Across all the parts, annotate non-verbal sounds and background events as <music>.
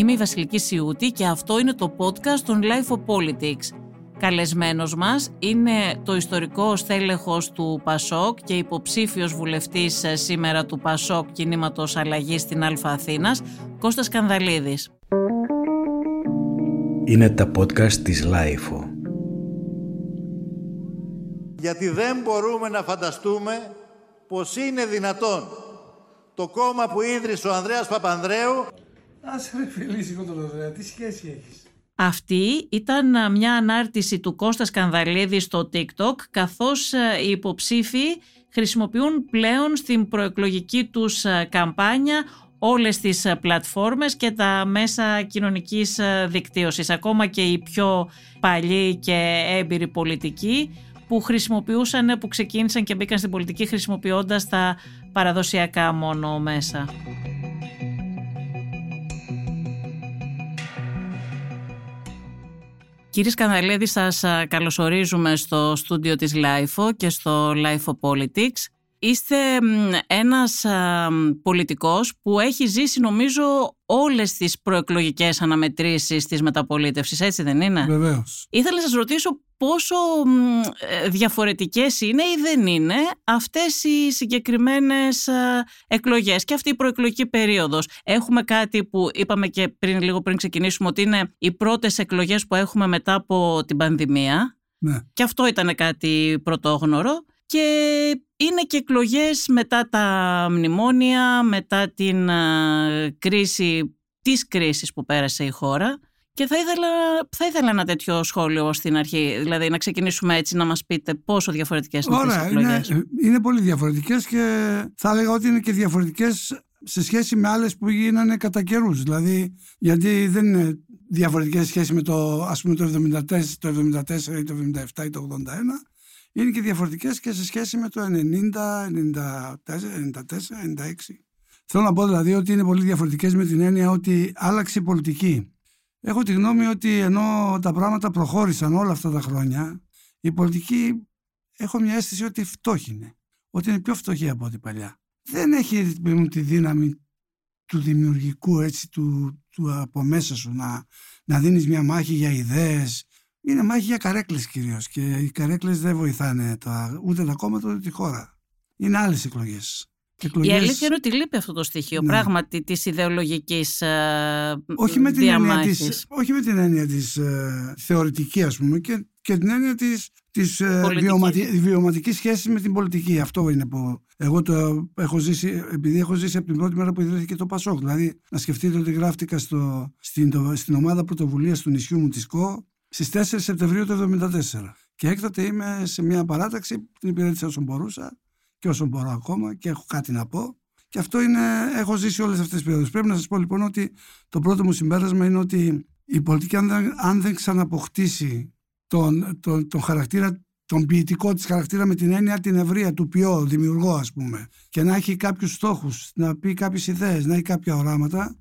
Είμαι η Βασιλική Σιούτη και αυτό είναι το podcast των Life of Politics. Καλεσμένος μας είναι το ιστορικό στέλεχος του Πασόκ και υποψήφιος βουλευτής ε, σήμερα του Πασόκ κινήματος αλλαγής στην Αλφα Αθήνας, Κώστας Κανδαλίδης. Είναι τα podcast της Life. Γιατί δεν μπορούμε να φανταστούμε πως είναι δυνατόν το κόμμα που ίδρυσε ο Ανδρέας Παπανδρέου Άσε ρε φιλήσικο τον Ανδρέα, τι σχέση έχεις; Αυτή ήταν μια ανάρτηση του Κώστας Σκανδαλίδη στο TikTok καθώς οι υποψήφοι χρησιμοποιούν πλέον στην προεκλογική τους καμπάνια όλες τις πλατφόρμες και τα μέσα κοινωνικής δικτύωσης. Ακόμα και οι πιο παλιοί και έμπειροι πολιτικοί που χρησιμοποιούσαν, που ξεκίνησαν και μπήκαν στην πολιτική χρησιμοποιώντας τα παραδοσιακά μόνο μέσα. Κύριε Σκανδαλίδη, σας καλωσορίζουμε στο στούντιο της LIFO και στο LIFO Politics. Είστε ένας πολιτικός που έχει ζήσει νομίζω όλες τις προεκλογικές αναμετρήσεις της μεταπολίτευσης, έτσι δεν είναι; Βεβαίως. Ήθελα να σας ρωτήσω πόσο ε, διαφορετικές είναι ή δεν είναι αυτές οι συγκεκριμένες εκλογές και αυτή η προεκλογική περίοδος. Έχουμε κάτι που είπαμε και πριν, λίγο πριν ξεκινήσουμε ότι είναι οι πρώτες εκλογές που έχουμε μετά από την πανδημία Ναι. και αυτό ήταν κάτι πρωτόγνωρο και είναι και εκλογές μετά τα μνημόνια, μετά την κρίση, της κρίσης που πέρασε η χώρα και θα ήθελα, θα ήθελα ένα τέτοιο σχόλιο στην αρχή, δηλαδή να ξεκινήσουμε έτσι να μας πείτε πόσο διαφορετικές είναι αυτές οι Ωραία, εκλογές. είναι, είναι πολύ διαφορετικές και θα έλεγα ότι είναι και διαφορετικές σε σχέση με άλλες που γίνανε κατά καιρούς. Δηλαδή, γιατί δεν είναι διαφορετικές σχέση με το, ας πούμε, το 74, το 74 ή το 77 ή το 81. Είναι και διαφορετικές και σε σχέση με το 90, 94, 94, 96. Θέλω να πω δηλαδή ότι είναι πολύ διαφορετικές με την έννοια ότι άλλαξε η πολιτική. Έχω τη γνώμη ότι ενώ τα πράγματα προχώρησαν όλα αυτά τα χρόνια, η πολιτική έχω μια αίσθηση ότι φτώχινε. Ότι είναι πιο φτωχή από ό,τι παλιά. Δεν έχει παιδί μου, τη δύναμη του δημιουργικού έτσι, του, του από μέσα σου να, να δίνεις μια μάχη για ιδέες. Είναι μάχη για καρέκλες κυρίως και οι καρέκλες δεν βοηθάνε τα, ούτε τα κόμματα ούτε τη χώρα. Είναι άλλες εκλογές. Η Εκλογές- αλήθεια είναι ότι λείπει αυτό το στοιχείο Ναι. πράγματι της ιδεολογικής ε, όχι με την έννοια διαμάχης. της, όχι με την έννοια της ε, θεωρητική ας πούμε και, και την έννοια της, της ε, Πολιτική. βιωματι, βιωματικής σχέσης με την πολιτική. Αυτό είναι που εγώ το έχω ζήσει, επειδή έχω ζήσει από την πρώτη μέρα που ιδρύθηκε το Πασόκ. Δηλαδή να σκεφτείτε ότι γράφτηκα στο, στην, το- στην ομάδα πρωτοβουλίας του νησιού μου της ΚΟ στις 4 Σεπτεμβρίου του 1974. Και έκτοτε είμαι σε μια παράταξη που την υπηρέτησα όσο μπορούσα και όσο μπορώ ακόμα και έχω κάτι να πω. Και αυτό είναι, έχω ζήσει όλες αυτές τις περιόδους. Πρέπει να σας πω λοιπόν ότι το πρώτο μου συμπέρασμα είναι ότι η πολιτική αν δεν, αν δεν ξαναποκτήσει τον, τον, τον χαρακτήρα τον ποιητικό της χαρακτήρα με την έννοια την ευρεία του ποιό, δημιουργό ας πούμε και να έχει κάποιους στόχους, να πει κάποιες ιδέες, να έχει κάποια οράματα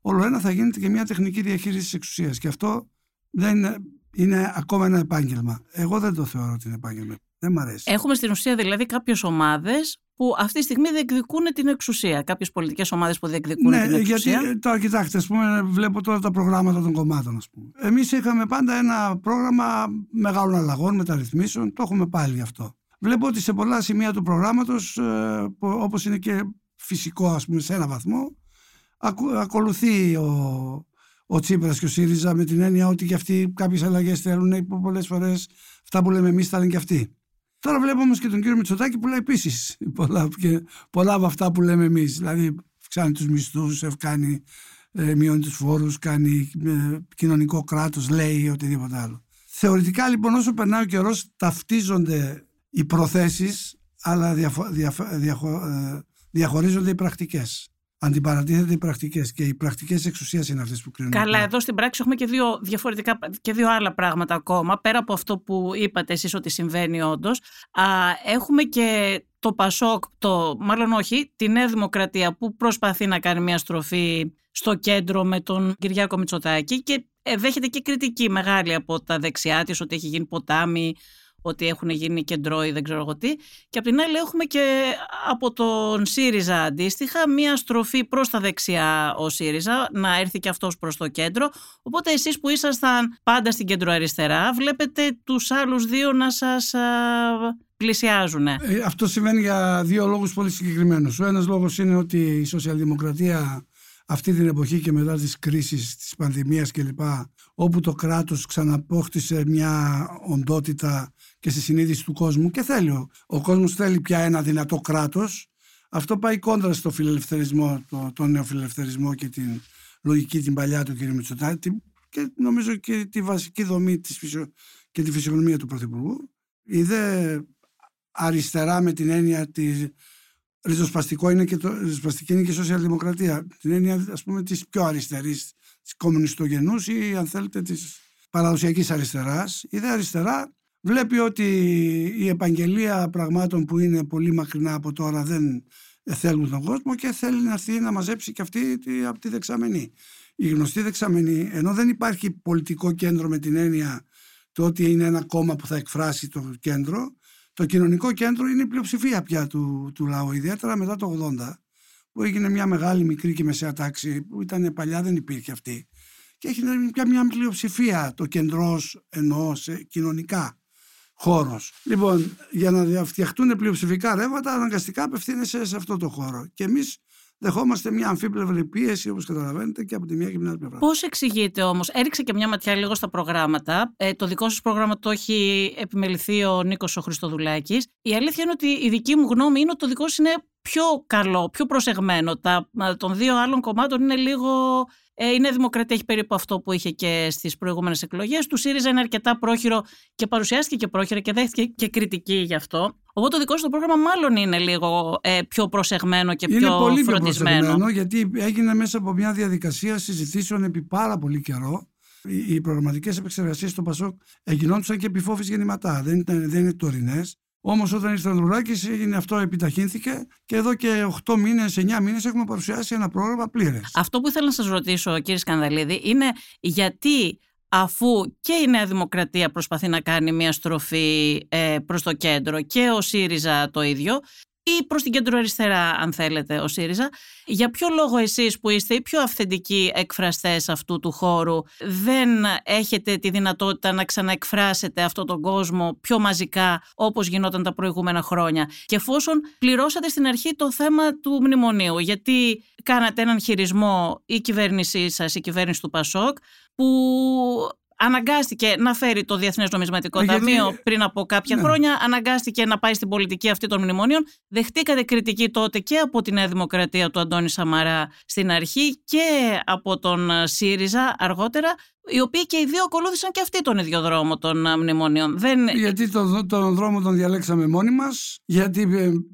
όλο ένα θα γίνεται και μια τεχνική διαχείριση της εξουσίας και αυτό δεν είναι, είναι ακόμα ένα επάγγελμα. Εγώ δεν το θεωρώ ότι είναι επάγγελμα. Δεν μ' αρέσει. Έχουμε στην ουσία δηλαδή κάποιες ομάδες που αυτή τη στιγμή διεκδικούν την εξουσία. Κάποιες πολιτικές ομάδες που διεκδικούν Ναι, την εξουσία. γιατί τώρα κοιτάξτε, ας πούμε, βλέπω τώρα τα προγράμματα των κομμάτων. Ας πούμε. Εμείς είχαμε πάντα ένα πρόγραμμα μεγάλων αλλαγών, μεταρρυθμίσεων, το έχουμε πάλι αυτό. Βλέπω ότι σε πολλά σημεία του προγράμματος, ε, που- όπως είναι και φυσικό ας πούμε σε ένα βαθμό, ακου- ακολουθεί ο, ο Τσίπρας και ο ΣΥΡΙΖΑ με την έννοια ότι και αυτοί κάποιες αλλαγές θέλουν, που πολλές φορές αυτά που λέμε εμείς θα λένε και αυτοί. Τώρα βλέπω όμως και τον κύριο Μητσοτάκη που λέει επίση πολλά, και πολλά από αυτά που λέμε εμείς. Δηλαδή, αυξάνει τους μισθούς, κάνει, ε, μειώνει τους φόρους, κάνει ε, κοινωνικό κράτος, λέει οτιδήποτε άλλο. Θεωρητικά λοιπόν, όσο περνάει ο καιρός, ταυτίζονται οι προθέσεις, αλλά διαφο- διαφο- διαχω- ε, διαχωρίζονται οι πρακτικές. Αντιπαρατίθεται οι πρακτικές και οι πρακτικές εξουσίας είναι αυτές που κρίνουν. Καλά, πλέον. εδώ στην πράξη έχουμε και δύο διαφορετικά και δύο άλλα πράγματα ακόμα. Πέρα από αυτό που είπατε εσείς ότι συμβαίνει όντως. Έχουμε και το Πασόκ, το, μάλλον όχι, τη Νέα Δημοκρατία που προσπαθεί να κάνει μια στροφή στο κέντρο με τον Κυριάκο Μητσοτάκη και ε, δέχεται και κριτική μεγάλη από τα δεξιά της ότι έχει γίνει ποτάμι, ότι έχουν γίνει κεντρό ή δεν ξέρω εγώ τι. Και απ' την άλλη έχουμε και από τον ΣΥΡΙΖΑ αντίστοιχα μία στροφή προς τα δεξιά ο ΣΥΡΙΖΑ, να έρθει και αυτός προς το κέντρο. Οπότε εσείς που ήσασταν πάντα στην κέντρο αριστερά, βλέπετε τους άλλους δύο να σας πλησιάζουν. Ε, αυτό συμβαίνει για δύο λόγους πολύ συγκεκριμένους. Ο ένας λόγος είναι ότι η σοσιαλδημοκρατία αυτή την εποχή και μετά τις κρίσεις της πανδημίας κλπ όπου το κράτος ξαναπόκτησε μια οντότητα και στη συνείδηση του κόσμου και θέλει ο, ο κόσμος θέλει πια ένα δυνατό κράτος αυτό πάει κόντρα στο φιλελευθερισμό το, το νεοφιλελευθερισμό και την λογική την παλιά του κ. Μητσοτάκη και νομίζω και τη βασική δομή της φυσιο, και τη φυσιογνωμία του Πρωθυπουργού η δε αριστερά με την έννοια της ριζοσπαστικό είναι και, το, ριζοσπαστική είναι και η σοσιαλδημοκρατία. Την έννοια, ας πούμε, της πιο αριστερής, της κομμουνιστογενούς ή, αν θέλετε, της παραδοσιακής αριστεράς. Η δε αριστερά βλέπει ότι η επαγγελία πραγμάτων που είναι πολύ μακρινά από τώρα δεν θέλουν τον κόσμο και θέλει να έρθει να μαζέψει και αυτή από τη δεξαμενή. Η γνωστή δεξαμενή, ενώ δεν υπάρχει πολιτικό κέντρο με την έννοια το ότι είναι ένα κόμμα που θα εκφράσει το κέντρο, το κοινωνικό κέντρο είναι η πλειοψηφία πια του, του λαού, ιδιαίτερα μετά το 80, που έγινε μια μεγάλη, μικρή και μεσαία τάξη, που ήταν παλιά, δεν υπήρχε αυτή. Και έχει πια μια πλειοψηφία το κεντρός εννοώ σε κοινωνικά χώρος. Λοιπόν, για να φτιαχτούν πλειοψηφικά ρεύματα, αναγκαστικά απευθύνεσαι σε αυτό το χώρο. Και εμείς δεχόμαστε μια αμφίπλευρη πίεση, όπως καταλαβαίνετε, και από τη μία και την άλλη πλευρά. Πώς εξηγείτε όμως, έριξε και μια ματιά λίγο στα προγράμματα. Ε, το δικό σας πρόγραμμα το έχει επιμεληθεί ο Νίκος ο Χριστοδουλάκης. Η αλήθεια είναι ότι η δική μου γνώμη είναι ότι το δικός σα είναι πιο καλό, πιο προσεγμένο. Τα των δύο άλλων κομμάτων είναι λίγο ε, είναι δημοκρατία, έχει περίπου αυτό που είχε και στις προηγούμενες εκλογές. Του ΣΥΡΙΖΑ είναι αρκετά πρόχειρο και παρουσιάστηκε και πρόχειρα και δέχτηκε και κριτική γι' αυτό. Οπότε το δικός σου το πρόγραμμα μάλλον είναι λίγο ε, πιο προσεγμένο και είναι πιο πολύ φροντισμένο. Πιο προσεγμένο, γιατί έγινε μέσα από μια διαδικασία συζητήσεων επί πάρα πολύ καιρό. Οι προγραμματικές επεξεργασίες στο Πασόκ γινόντουσαν και επιφόφη γεννηματά. Δεν, ήταν, δεν είναι τωρινές. Όμως όταν ήρθε ο Ανδρουλάκης, έγινε αυτό, επιταχύνθηκε και εδώ και 8 μήνες, 9 μήνες έχουμε παρουσιάσει ένα πρόγραμμα πλήρες. Αυτό που ήθελα να σας ρωτήσω, κύριε Σκανδαλίδη, είναι γιατί αφού και η Νέα Δημοκρατία προσπαθεί να κάνει μια στροφή ε, προς το κέντρο και ο ΣΥΡΙΖΑ το ίδιο, ή προς την κέντρο αριστερά αν θέλετε ο ΣΥΡΙΖΑ. Για ποιο λόγο εσείς που είστε οι πιο αυθεντικοί εκφραστές αυτού του χώρου δεν έχετε τη δυνατότητα να ξαναεκφράσετε αυτόν τον κόσμο πιο μαζικά όπως γινόταν τα προηγούμενα χρόνια; Και εφόσον πληρώσατε στην αρχή το θέμα του μνημονίου γιατί κάνατε έναν χειρισμό η κυβέρνησή σας, η κυβέρνηση του Πασόκ που αναγκάστηκε να φέρει το Διεθνές Νομισματικό ε, Ταμείο πριν από κάποια ναι. χρόνια, αναγκάστηκε να πάει στην πολιτική αυτή των μνημονίων. Δεχτήκατε κριτική τότε και από τη Νέα Δημοκρατία του Αντώνη Σαμαρά στην αρχή και από τον ΣΥΡΙΖΑ αργότερα, οι οποίοι και οι δύο ακολούθησαν και αυτοί τον ίδιο δρόμο των μνημονίων. Δεν... Γιατί τον, τον δρόμο τον διαλέξαμε μόνοι μας, γιατί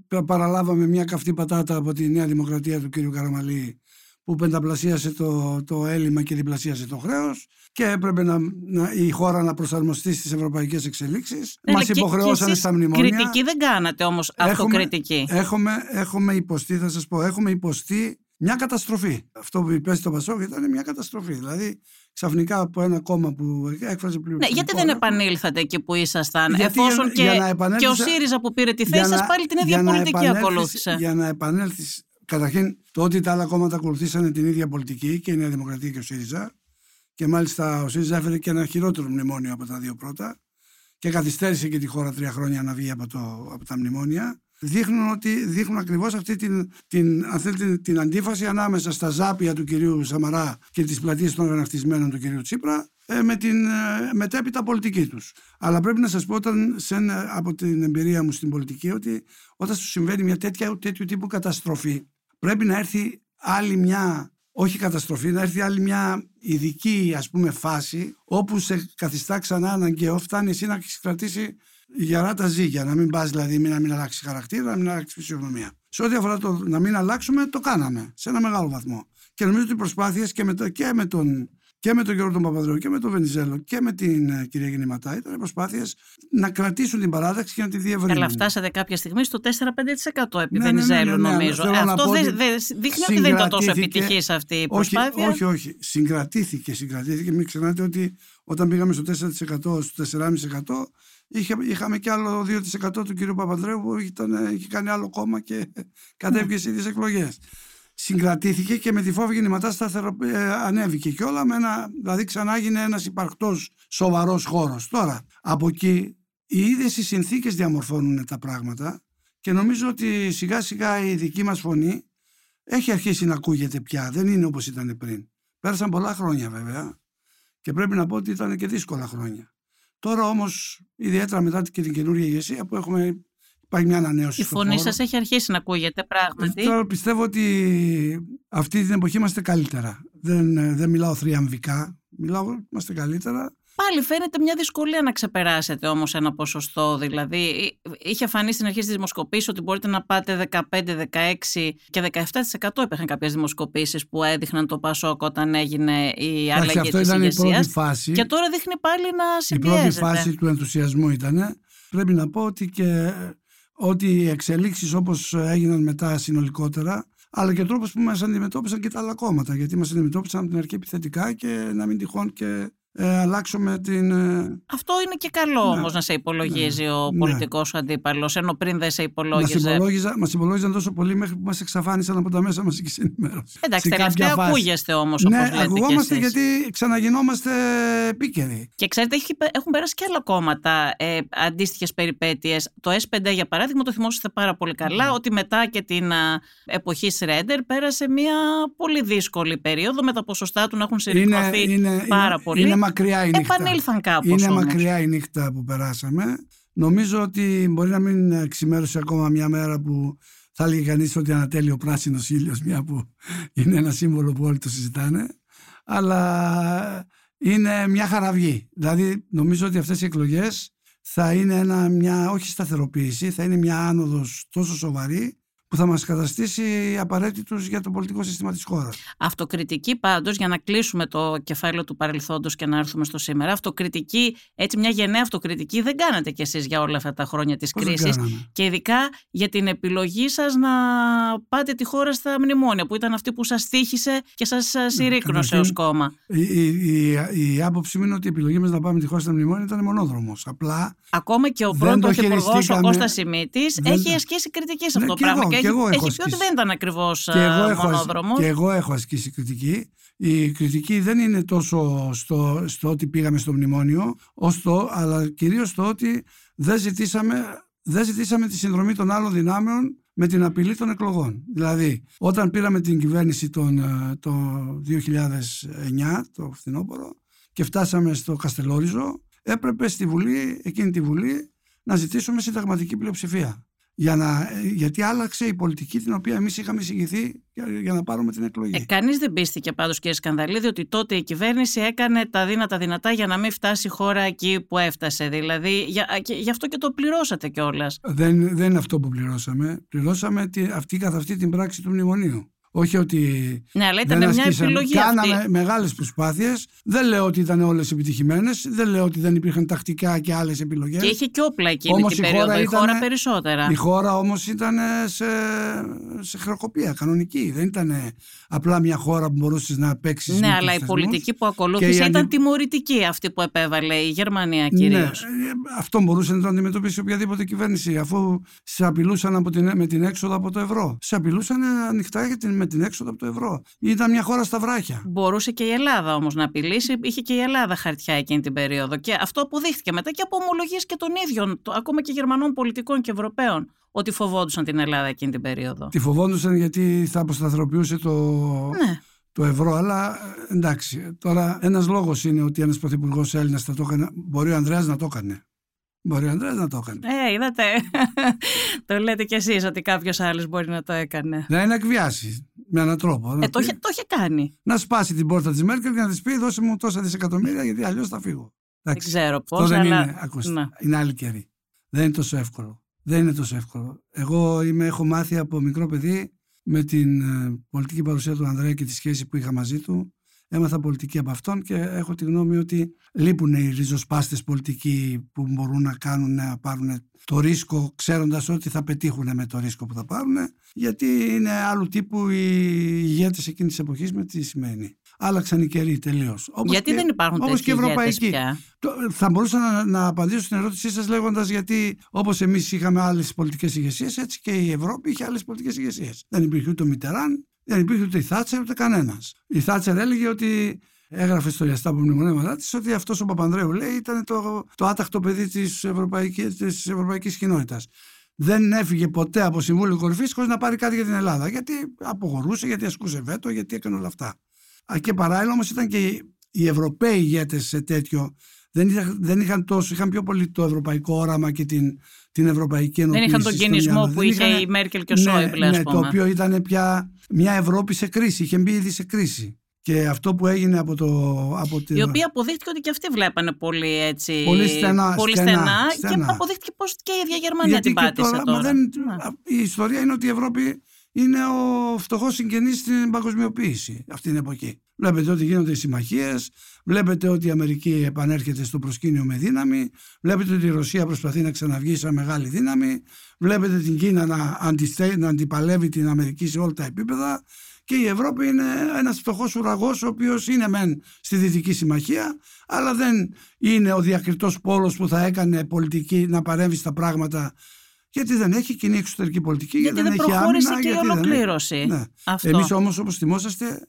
ε, παραλάβαμε μια καυτή πατάτα από τη Νέα Δημοκρατία του κ. Καραμαλή που πενταπλασίασε το, το έλλειμμα και διπλασίασε το χρέος και έπρεπε να, να, η χώρα να προσαρμοστεί στις ευρωπαϊκές εξελίξεις. Ναι, Μας υποχρεώσανε στα μνημόνια. Κριτική δεν κάνατε όμως αυτοκριτική. Έχουμε, έχουμε υποστεί, θα σας πω, έχουμε υποστεί μια καταστροφή. Αυτό που υπέστη το Πασόκ ήταν μια καταστροφή. Δηλαδή ξαφνικά από ένα κόμμα που έκφραζε πλήρω. Ναι, γιατί δεν επανήλθατε εκεί που ήσασταν, γιατί εφόσον για, και, για και ο ΣΥΡΙΖΑ που πήρε τη θέση σας πάλι την ίδια πολιτική ακολούθησε. Για να επανέλθεις Καταρχήν, το ότι τα άλλα κόμματα ακολουθήσαν την ίδια πολιτική και η Νέα Δημοκρατία και ο ΣΥΡΙΖΑ. Και μάλιστα ο ΣΥΡΙΖΑ έφερε και ένα χειρότερο μνημόνιο από τα δύο πρώτα και καθυστέρησε και τη χώρα τρία χρόνια να βγει από, το, από τα μνημόνια. Δείχνουν, ότι, δείχνουν ακριβώς αυτή την, την, την, την αντίφαση ανάμεσα στα ζάπια του κυρίου Σαμαρά και τις πλατείες των αγανακτισμένων του κυρίου Τσίπρα ε, με την ε, μετέπειτα πολιτική τους. Αλλά πρέπει να σας πω όταν, σε, από την εμπειρία μου στην πολιτική ότι όταν σου συμβαίνει μια τέτοια, τέτοιου τύπου καταστροφή πρέπει να έρθει άλλη μια, όχι καταστροφή, να έρθει άλλη μια ειδική ας πούμε φάση όπου σε καθιστά ξανά αναγκαίο, φτάνει εσύ να έχεις κρατήσει γερά τα ζύγια, να μην πας δηλαδή να μην αλλάξει χαρακτήρα, να μην αλλάξει φυσιογνωμία. Σε ό,τι αφορά το να μην αλλάξουμε, το κάναμε σε ένα μεγάλο βαθμό. Και νομίζω ότι οι προσπάθειες και, με και με τον και με τον Γιώργο τον Παπαδρέου και με τον Βενιζέλο και με την uh, κυρία Γεννηματά ήταν προσπάθειες να κρατήσουν την παράταξη και να τη διευρύνουν. Αλλά φτάσατε κάποια στιγμή στο 4-5% επί ναι, Βενιζέλου, ναι, ναι, ναι, νομίζω. Αυτό δε, δε, δείχνει ότι δεν ήταν τόσο επιτυχής αυτή η προσπάθεια. Όχι, όχι, όχι. Συγκρατήθηκε, συγκρατήθηκε. Μην ξεχνάτε ότι όταν πήγαμε στο 4% στο 4,5% Είχε, είχαμε και άλλο 2% του κ. Παπανδρέου που ήταν, είχε κάνει άλλο κόμμα και κατέβηκε στις ίδιες εκλογές. Συγκρατήθηκε και με τη φόβη γεννηματάς σταθερο... ε, ανέβηκε και όλα με ένα, δηλαδή ξανά έγινε ένας υπαρκτός σοβαρός χώρος. Τώρα, από εκεί οι ίδιες οι συνθήκες διαμορφώνουν τα πράγματα και νομίζω ότι σιγά σιγά η δική μας φωνή έχει αρχίσει να ακούγεται πια, δεν είναι όπως ήταν πριν. Πέρασαν πολλά χρόνια βέβαια και πρέπει να πω ότι ήταν και δύσκολα χρόνια. Τώρα όμως, ιδιαίτερα μετά και την καινούργια ηγεσία που έχουμε υπάρχει μια ανανέωση. Η φωνή σας έχει αρχίσει να ακούγεται πράγματι. Ε, τώρα πιστεύω ότι αυτή την εποχή είμαστε καλύτερα. Δεν, δεν μιλάω θριαμβικά. Μιλάω, είμαστε καλύτερα. Πάλι φαίνεται μια δυσκολία να ξεπεράσετε όμως ένα ποσοστό. Δηλαδή, είχε φανεί στην αρχή της δημοσκοπήση ότι μπορείτε να πάτε 15, 16 και 17% υπήρχαν κάποιες δημοσκοπήσεις που έδειχναν το Πασόκ όταν έγινε η αλλαγή της ηγεσίας. Και τώρα δείχνει πάλι να συμπιέζεται. Η πρώτη φάση του ενθουσιασμού ήταν. Πρέπει να πω ότι και ότι οι εξελίξεις όπως έγιναν μετά συνολικότερα αλλά και ο τρόπος που μας αντιμετώπισαν και τα άλλα κόμματα γιατί μας αντιμετώπισαν από την αρχή επιθετικά και να μην τυχόν και ε, αλλάξουμε την... Ε, Αυτό είναι και καλό ναι, όμως να σε υπολογίζει ναι, ο ναι. πολιτικός ναι. αντίπαλος, ενώ πριν δεν σε υπολόγιζε. Μας υπολόγιζαν τόσο πολύ μέχρι που μας εξαφάνισαν από τα μέσα μας και ενημέρωση. Εντάξει, τελευταία ακούγεστε όμως ναι, όπως λέτε ακουγόμαστε γιατί ξαναγινόμαστε επίκαιροι. Και ξέρετε, έχουν περάσει και άλλα κόμματα ε, αντίστοιχες περιπέτειες. Το S5 για παράδειγμα το θυμόσαστε πάρα πολύ καλά, ναι. ότι μετά και την α, εποχή Σρέντερ πέρασε μια πολύ δύσκολη περίοδο με τα ποσοστά του να έχουν συρρυκνωθεί πάρα είναι, πολύ. Είναι μακριά η νύχτα. Επανήλθαν κάπως Είναι όμως. μακριά η νύχτα που περάσαμε. Νομίζω ότι μπορεί να μην ξημέρωσε ακόμα μια μέρα που θα έλεγε κανείς ότι ανατέλει ο πράσινος ήλιος, μια που είναι ένα σύμβολο που όλοι το συζητάνε. Αλλά είναι μια χαραυγή. Δηλαδή, νομίζω ότι αυτές οι εκλογές θα είναι ένα, μια, όχι σταθεροποίηση, θα είναι μια άνοδος τόσο σοβαρή που θα μας καταστήσει απαραίτητους για το πολιτικό σύστημα της χώρας. Αυτοκριτική πάντως, για να κλείσουμε το κεφάλαιο του παρελθόντος και να έρθουμε στο σήμερα, αυτοκριτική, έτσι μια γενναία αυτοκριτική δεν κάνατε κι εσείς για όλα αυτά τα χρόνια της Πώς κρίσης και ειδικά για την επιλογή σας να πάτε τη χώρα στα μνημόνια που ήταν αυτή που σας στήχησε και σας συρρήκνωσε ως κόμμα. Η, η, η, η, άποψή μου είναι ότι η επιλογή μας να πάμε τη χώρα στα μνημόνια ήταν μονόδρομος. Απλά Ακόμα και ο πρώην Πρωθυπουργός, ο Κώστας Σιμίτης, έχει ασκήσει κριτική σε αυτό Ναι, το και πράγμα. Εγώ, και και έχει, εγώ έχω έχει πει ασκήσει. ότι δεν ήταν ακριβώς και εγώ, έχω, μονόδρομος. και εγώ έχω ασκήσει κριτική. Η κριτική δεν είναι τόσο στο, στο ότι πήγαμε στο μνημόνιο, ως το, αλλά κυρίως στο ότι δεν ζητήσαμε, δεν ζητήσαμε τη συνδρομή των άλλων δυνάμεων με την απειλή των εκλογών. Δηλαδή, όταν πήραμε την κυβέρνηση τον, ε, το 2009, το φθινόπωρο, και φτάσαμε στο Καστελόριζο, έπρεπε στη Βουλή, εκείνη τη Βουλή, να ζητήσουμε συνταγματική πλειοψηφία. Για να, γιατί άλλαξε η πολιτική την οποία εμείς είχαμε εισηγηθεί για, για να πάρουμε την εκλογή. Ε, Κανείς δεν πίστηκε πάντως, κύριε Σκανδαλίδη, ότι τότε η κυβέρνηση έκανε τα δύνατα δυνατά για να μην φτάσει η χώρα εκεί που έφτασε. Δηλαδή, για, και, γι' αυτό και το πληρώσατε κιόλας. Δεν, δεν είναι αυτό που πληρώσαμε. Πληρώσαμε τη, αυτή καθ' αυτή την πράξη του μνημονίου. Όχι ότι. Ναι, αλλά ήταν δεν μια ασκήσαμε. επιλογή Κάναμε αυτή. μεγάλες προσπάθειες. Δεν λέω ότι ήταν όλες επιτυχημένες. Δεν λέω ότι δεν υπήρχαν τακτικά και άλλες επιλογές. Και είχε και όπλα εκείνη Όμως την η περίοδο. χώρα η χώρα ήτανε- περισσότερα. Η χώρα όμως ήταν σε, σε χρεοκοπία κανονική. Δεν ήταν απλά μια χώρα που μπορούσες να παίξεις. Ναι, αλλά η πολιτική που ακολούθησε Και η ήταν αντι- τιμωρητική αυτή που επέβαλε η Γερμανία κυρίως. Ναι, ε, αυτό μπορούσε να το αντιμετωπίσει οποιαδήποτε κυβέρνηση, αφού σε απειλούσαν από την, με την έξοδο από το ευρώ. Σε απειλούσαν ανοιχτά για την, με την έξοδο από το ευρώ. Ήταν μια χώρα στα βράχια. Μπορούσε και η Ελλάδα όμως να απειλήσει. Είχε και η Ελλάδα χαρτιά εκείνη την περίοδο. Και αυτό αποδείχθηκε μετά και από ομολογίες και των ίδιων, το- ακόμα και Γερμανών πολιτικών και Ευρωπαίων, ότι φοβόντουσαν την Ελλάδα εκείνη την περίοδο. Τη φοβόντουσαν γιατί θα αποσταθεροποιούσε το, Ναι. το ευρώ. Αλλά ε, εντάξει, τώρα ένας λόγος είναι ότι ένας πρωθυπουργός Έλληνας θα το έκανε. Μπορεί ο Ανδρέας να το έκανε. Μπορεί ο Ανδρέας να το έκανε. Ε, είδατε. <laughs> το λέτε κι εσείς ότι κάποιος άλλος μπορεί να το έκανε. Να είναι εκβιάσει με έναν τρόπο. να Ε, το, πει- είχε, το είχε κάνει. Να σπάσει την πόρτα της Μέρκελ και να της πει: Δώσε μου τόσα δισεκατομμύρια γιατί αλλιώς θα φύγω. Δεν Εντάξει. ξέρω Αυτό πώς, δεν αλλά... είναι, ακούστε, Ναι. είναι άλλη καιρή. Δεν είναι τόσο εύκολο. Δεν είναι τόσο εύκολο. Εγώ είμαι, έχω μάθει από μικρό παιδί με την ε, πολιτική παρουσία του Ανδρέα και τη σχέση που είχα μαζί του. Έμαθα πολιτική από αυτόν και έχω τη γνώμη ότι λείπουν οι ριζοσπάστες πολιτικοί που μπορούν να κάνουν να πάρουν το ρίσκο ξέροντας ότι θα πετύχουν με το ρίσκο που θα πάρουν γιατί είναι άλλου τύπου οι ηγέτες εκείνης της εποχής με τι σημαίνει. Άλλαξαν οι καιροί τελείως. Γιατί δεν υπάρχουν όπως και ευρωπαϊκοί. Πια; Θα μπορούσα να, να απαντήσω στην ερώτησή σας λέγοντας γιατί όπως εμείς είχαμε άλλες πολιτικές ηγεσίες έτσι και η Ευρώπη είχε άλλες πολιτικές ηγεσίες. Δεν υπήρχε ούτε ο Μιτεράν, δεν υπήρχε ούτε η Θάτσερ ούτε κανένας. Η Θάτσερ έλεγε ότι έγραφε στο Ιαστά από μνημονέματά της ότι αυτός ο Παπανδρέου λέει ήταν το, το άτακτο παιδί της ευρωπαϊκή της ευρωπαϊκής κοινότητας. Δεν έφυγε ποτέ από Συμβούλιο Κορυφής χωρίς να πάρει κάτι για την Ελλάδα. Γιατί απογορούσε, γιατί ασκούσε βέτο, γιατί έκανε όλα αυτά. Και παράλληλα όμως ήταν και οι Ευρωπαίοι ηγέτες σε τέτοιο. Δεν είχαν, δεν είχαν τόσο, είχαν πιο πολύ το ευρωπαϊκό όραμα και την, την ευρωπαϊκή ενοποίηση. Δεν είχαν τον κινησμό που είχε η Μέρκελ και ο ναι, Σόιμπλε, ναι, το οποίο ήταν πια μια Ευρώπη σε κρίση, είχε μπει ήδη σε κρίση. Και αυτό που έγινε από το. Από το... Η οποία αποδείχτηκε ότι και αυτοί βλέπανε πολύ έτσι. Πολύ στενά. Πολύ στενά, στενά, στενά. και αποδείχτηκε πώ και η ίδια Γερμανία Γιατί την πάτησε τώρα. τώρα. Δεν, η ιστορία είναι ότι η Ευρώπη είναι ο φτωχός συγγενής στην παγκοσμιοποίηση αυτή την εποχή. Βλέπετε ότι γίνονται οι συμμαχίες, βλέπετε ότι η Αμερική επανέρχεται στο προσκήνιο με δύναμη, βλέπετε ότι η Ρωσία προσπαθεί να ξαναβγεί σαν μεγάλη δύναμη, βλέπετε την Κίνα να, αντιστε, να αντιπαλεύει την Αμερική σε όλα τα επίπεδα και η Ευρώπη είναι ένας φτωχός ουραγός, ο οποίος είναι μεν στη Δυτική Συμμαχία, αλλά δεν είναι ο διακριτός πόλος που θα έκανε πολιτική να παρέμβει στα πράγματα γιατί δεν έχει κοινή εξωτερική πολιτική, γιατί, δεν, δεν έχει άμυνα. Και η ολοκλήρωση. Ναι. Εμείς όμως, όπως θυμόσαστε,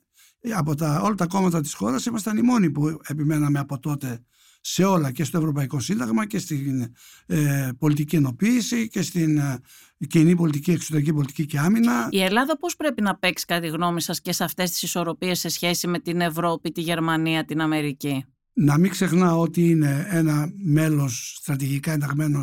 από τα, όλα τα κόμματα της χώρας ήμασταν οι μόνοι που επιμέναμε από τότε σε όλα και στο Ευρωπαϊκό Σύνταγμα και στην ε, πολιτική ενοποίηση και στην ε, κοινή πολιτική, εξωτερική πολιτική και άμυνα. Η Ελλάδα πώς πρέπει να παίξει κάτι γνώμη σας και σε αυτές τις ισορροπίες σε σχέση με την Ευρώπη, τη Γερμανία, την Αμερική; Να μην ξεχνά ότι είναι ένα μέλος στρατηγικά ενταγμένο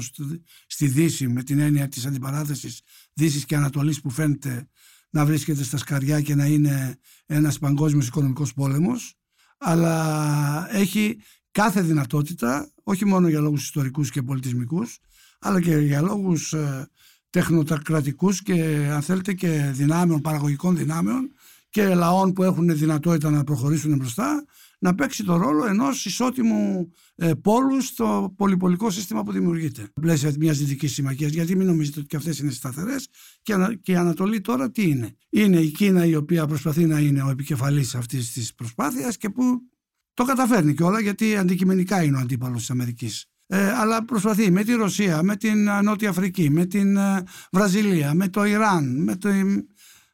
στη Δύση με την έννοια της αντιπαράθεσης Δύσης και Ανατολής που φαίνεται να βρίσκεται στα σκαριά και να είναι ένας παγκόσμιος οικονομικός πόλεμος αλλά έχει κάθε δυνατότητα όχι μόνο για λόγους ιστορικούς και πολιτισμικούς αλλά και για λόγους ε, τεχνοκρατικούς και αν θέλετε και δυνάμεων, παραγωγικών δυνάμεων και λαών που έχουν δυνατότητα να προχωρήσουν μπροστά να παίξει το ρόλο ενός ισότιμου ε, πόλου στο πολυπολικό σύστημα που δημιουργείται. Πλαίσια μιας δυτικής συμμαχίας, γιατί μην νομίζετε ότι και αυτές είναι σταθερές. Και, και η Ανατολή τώρα τι είναι; Είναι η Κίνα η οποία προσπαθεί να είναι ο επικεφαλής αυτής της προσπάθειας και που το καταφέρνει κιόλα γιατί αντικειμενικά είναι ο αντίπαλος της Αμερικής. Ε, αλλά προσπαθεί με τη Ρωσία, με την ε, Νότια Αφρική, με την ε, Βραζιλία, με το Ιράν, με το,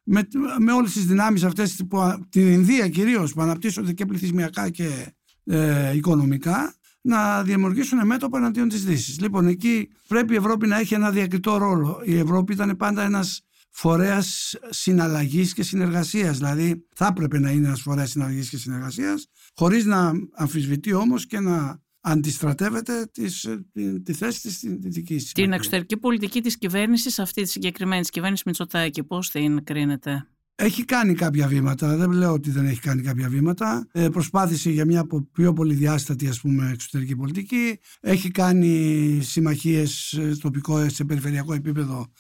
με, με όλες τις δυνάμεις αυτές που, την Ινδία κυρίως που αναπτύσσονται και πληθυσμιακά και ε, οικονομικά να δημιουργήσουν μέτωπο εναντίον της Δύσης. Λοιπόν, εκεί πρέπει η Ευρώπη να έχει ένα διακριτό ρόλο. Η Ευρώπη ήταν πάντα ένας φορέας συναλλαγής και συνεργασίας. Δηλαδή θα έπρεπε να είναι ένας φορέας συναλλαγής και συνεργασίας χωρίς να αμφισβητεί όμως και να αντιστρατεύεται τις, τη, τη θέση της στην δυτική Την εξωτερική πολιτική της κυβέρνησης, αυτή τη συγκεκριμένη κυβέρνησης Μητσοτάκη, πώς την κρίνεται; Έχει κάνει κάποια βήματα, δεν λέω ότι δεν έχει κάνει κάποια βήματα. Ε, προσπάθησε για μια πιο πολυδιάστατη ας πούμε, εξωτερική πολιτική. Έχει κάνει συμμαχίες τοπικό, σε περιφερειακό επίπεδο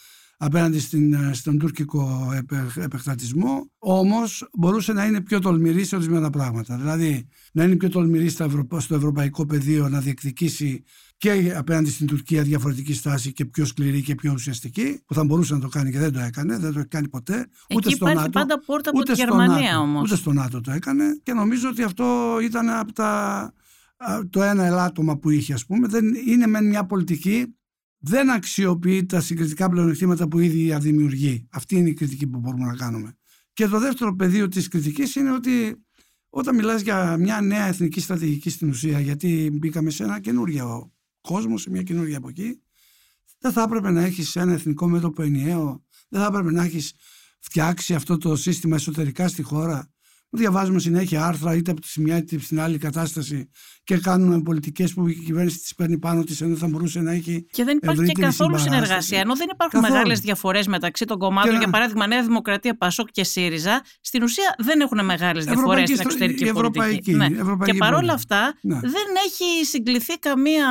απέναντι στην, ε, στον τουρκικό επεκτατισμό, όμως μπορούσε να είναι πιο τολμηρή σε ορισμένα πράγματα. Δηλαδή να είναι πιο τολμηρή στο ευρωπαϊκό πεδίο να διεκδικήσει και απέναντι στην Τουρκία διαφορετική στάση και πιο σκληρή και πιο ουσιαστική, που θα μπορούσε να το κάνει και δεν το έκανε, δεν το έχει κάνει ποτέ. Εκεί ούτε στο υπάρχει ΝΑΤΟ, πάντα πόρτα από τη Γερμανία όμως. Ούτε στο ΝΑΤΟ το έκανε και νομίζω ότι αυτό ήταν από τα, το ένα ελάττωμα που είχε, ας πούμε. Δεν είναι με μια πολιτική δεν αξιοποιεί τα συγκριτικά πλεονεκτήματα που ήδη δημιουργεί. Αυτή είναι η κριτική που μπορούμε να κάνουμε. Και το δεύτερο πεδίο της κριτικής είναι ότι όταν μιλάς για μια νέα εθνική στρατηγική στην ουσία, γιατί μπήκαμε σε ένα καινούργιο κόσμο, σε μια καινούργια εποχή, δεν θα έπρεπε να έχεις ένα εθνικό μέτωπο ενιαίο, δεν θα έπρεπε να έχεις φτιάξει αυτό το σύστημα εσωτερικά στη χώρα Διαβάζουμε συνέχεια άρθρα είτε από τη μια είτε από την άλλη κατάσταση και κάνουμε πολιτικές που η κυβέρνηση τη παίρνει πάνω της ενώ θα μπορούσε να έχει. Και δεν υπάρχει και καθόλου συνεργασία. Ενώ δεν υπάρχουν μεγάλες διαφορές μεταξύ των κομμάτων, για παράδειγμα Νέα Δημοκρατία, Πασόκ και ΣΥΡΙΖΑ, στην ουσία δεν έχουν μεγάλες διαφορές στην εξωτερική ευρωπαϊκή, πολιτική. Ναι. Και παρόλα αυτά ναι. δεν έχει συγκληθεί καμία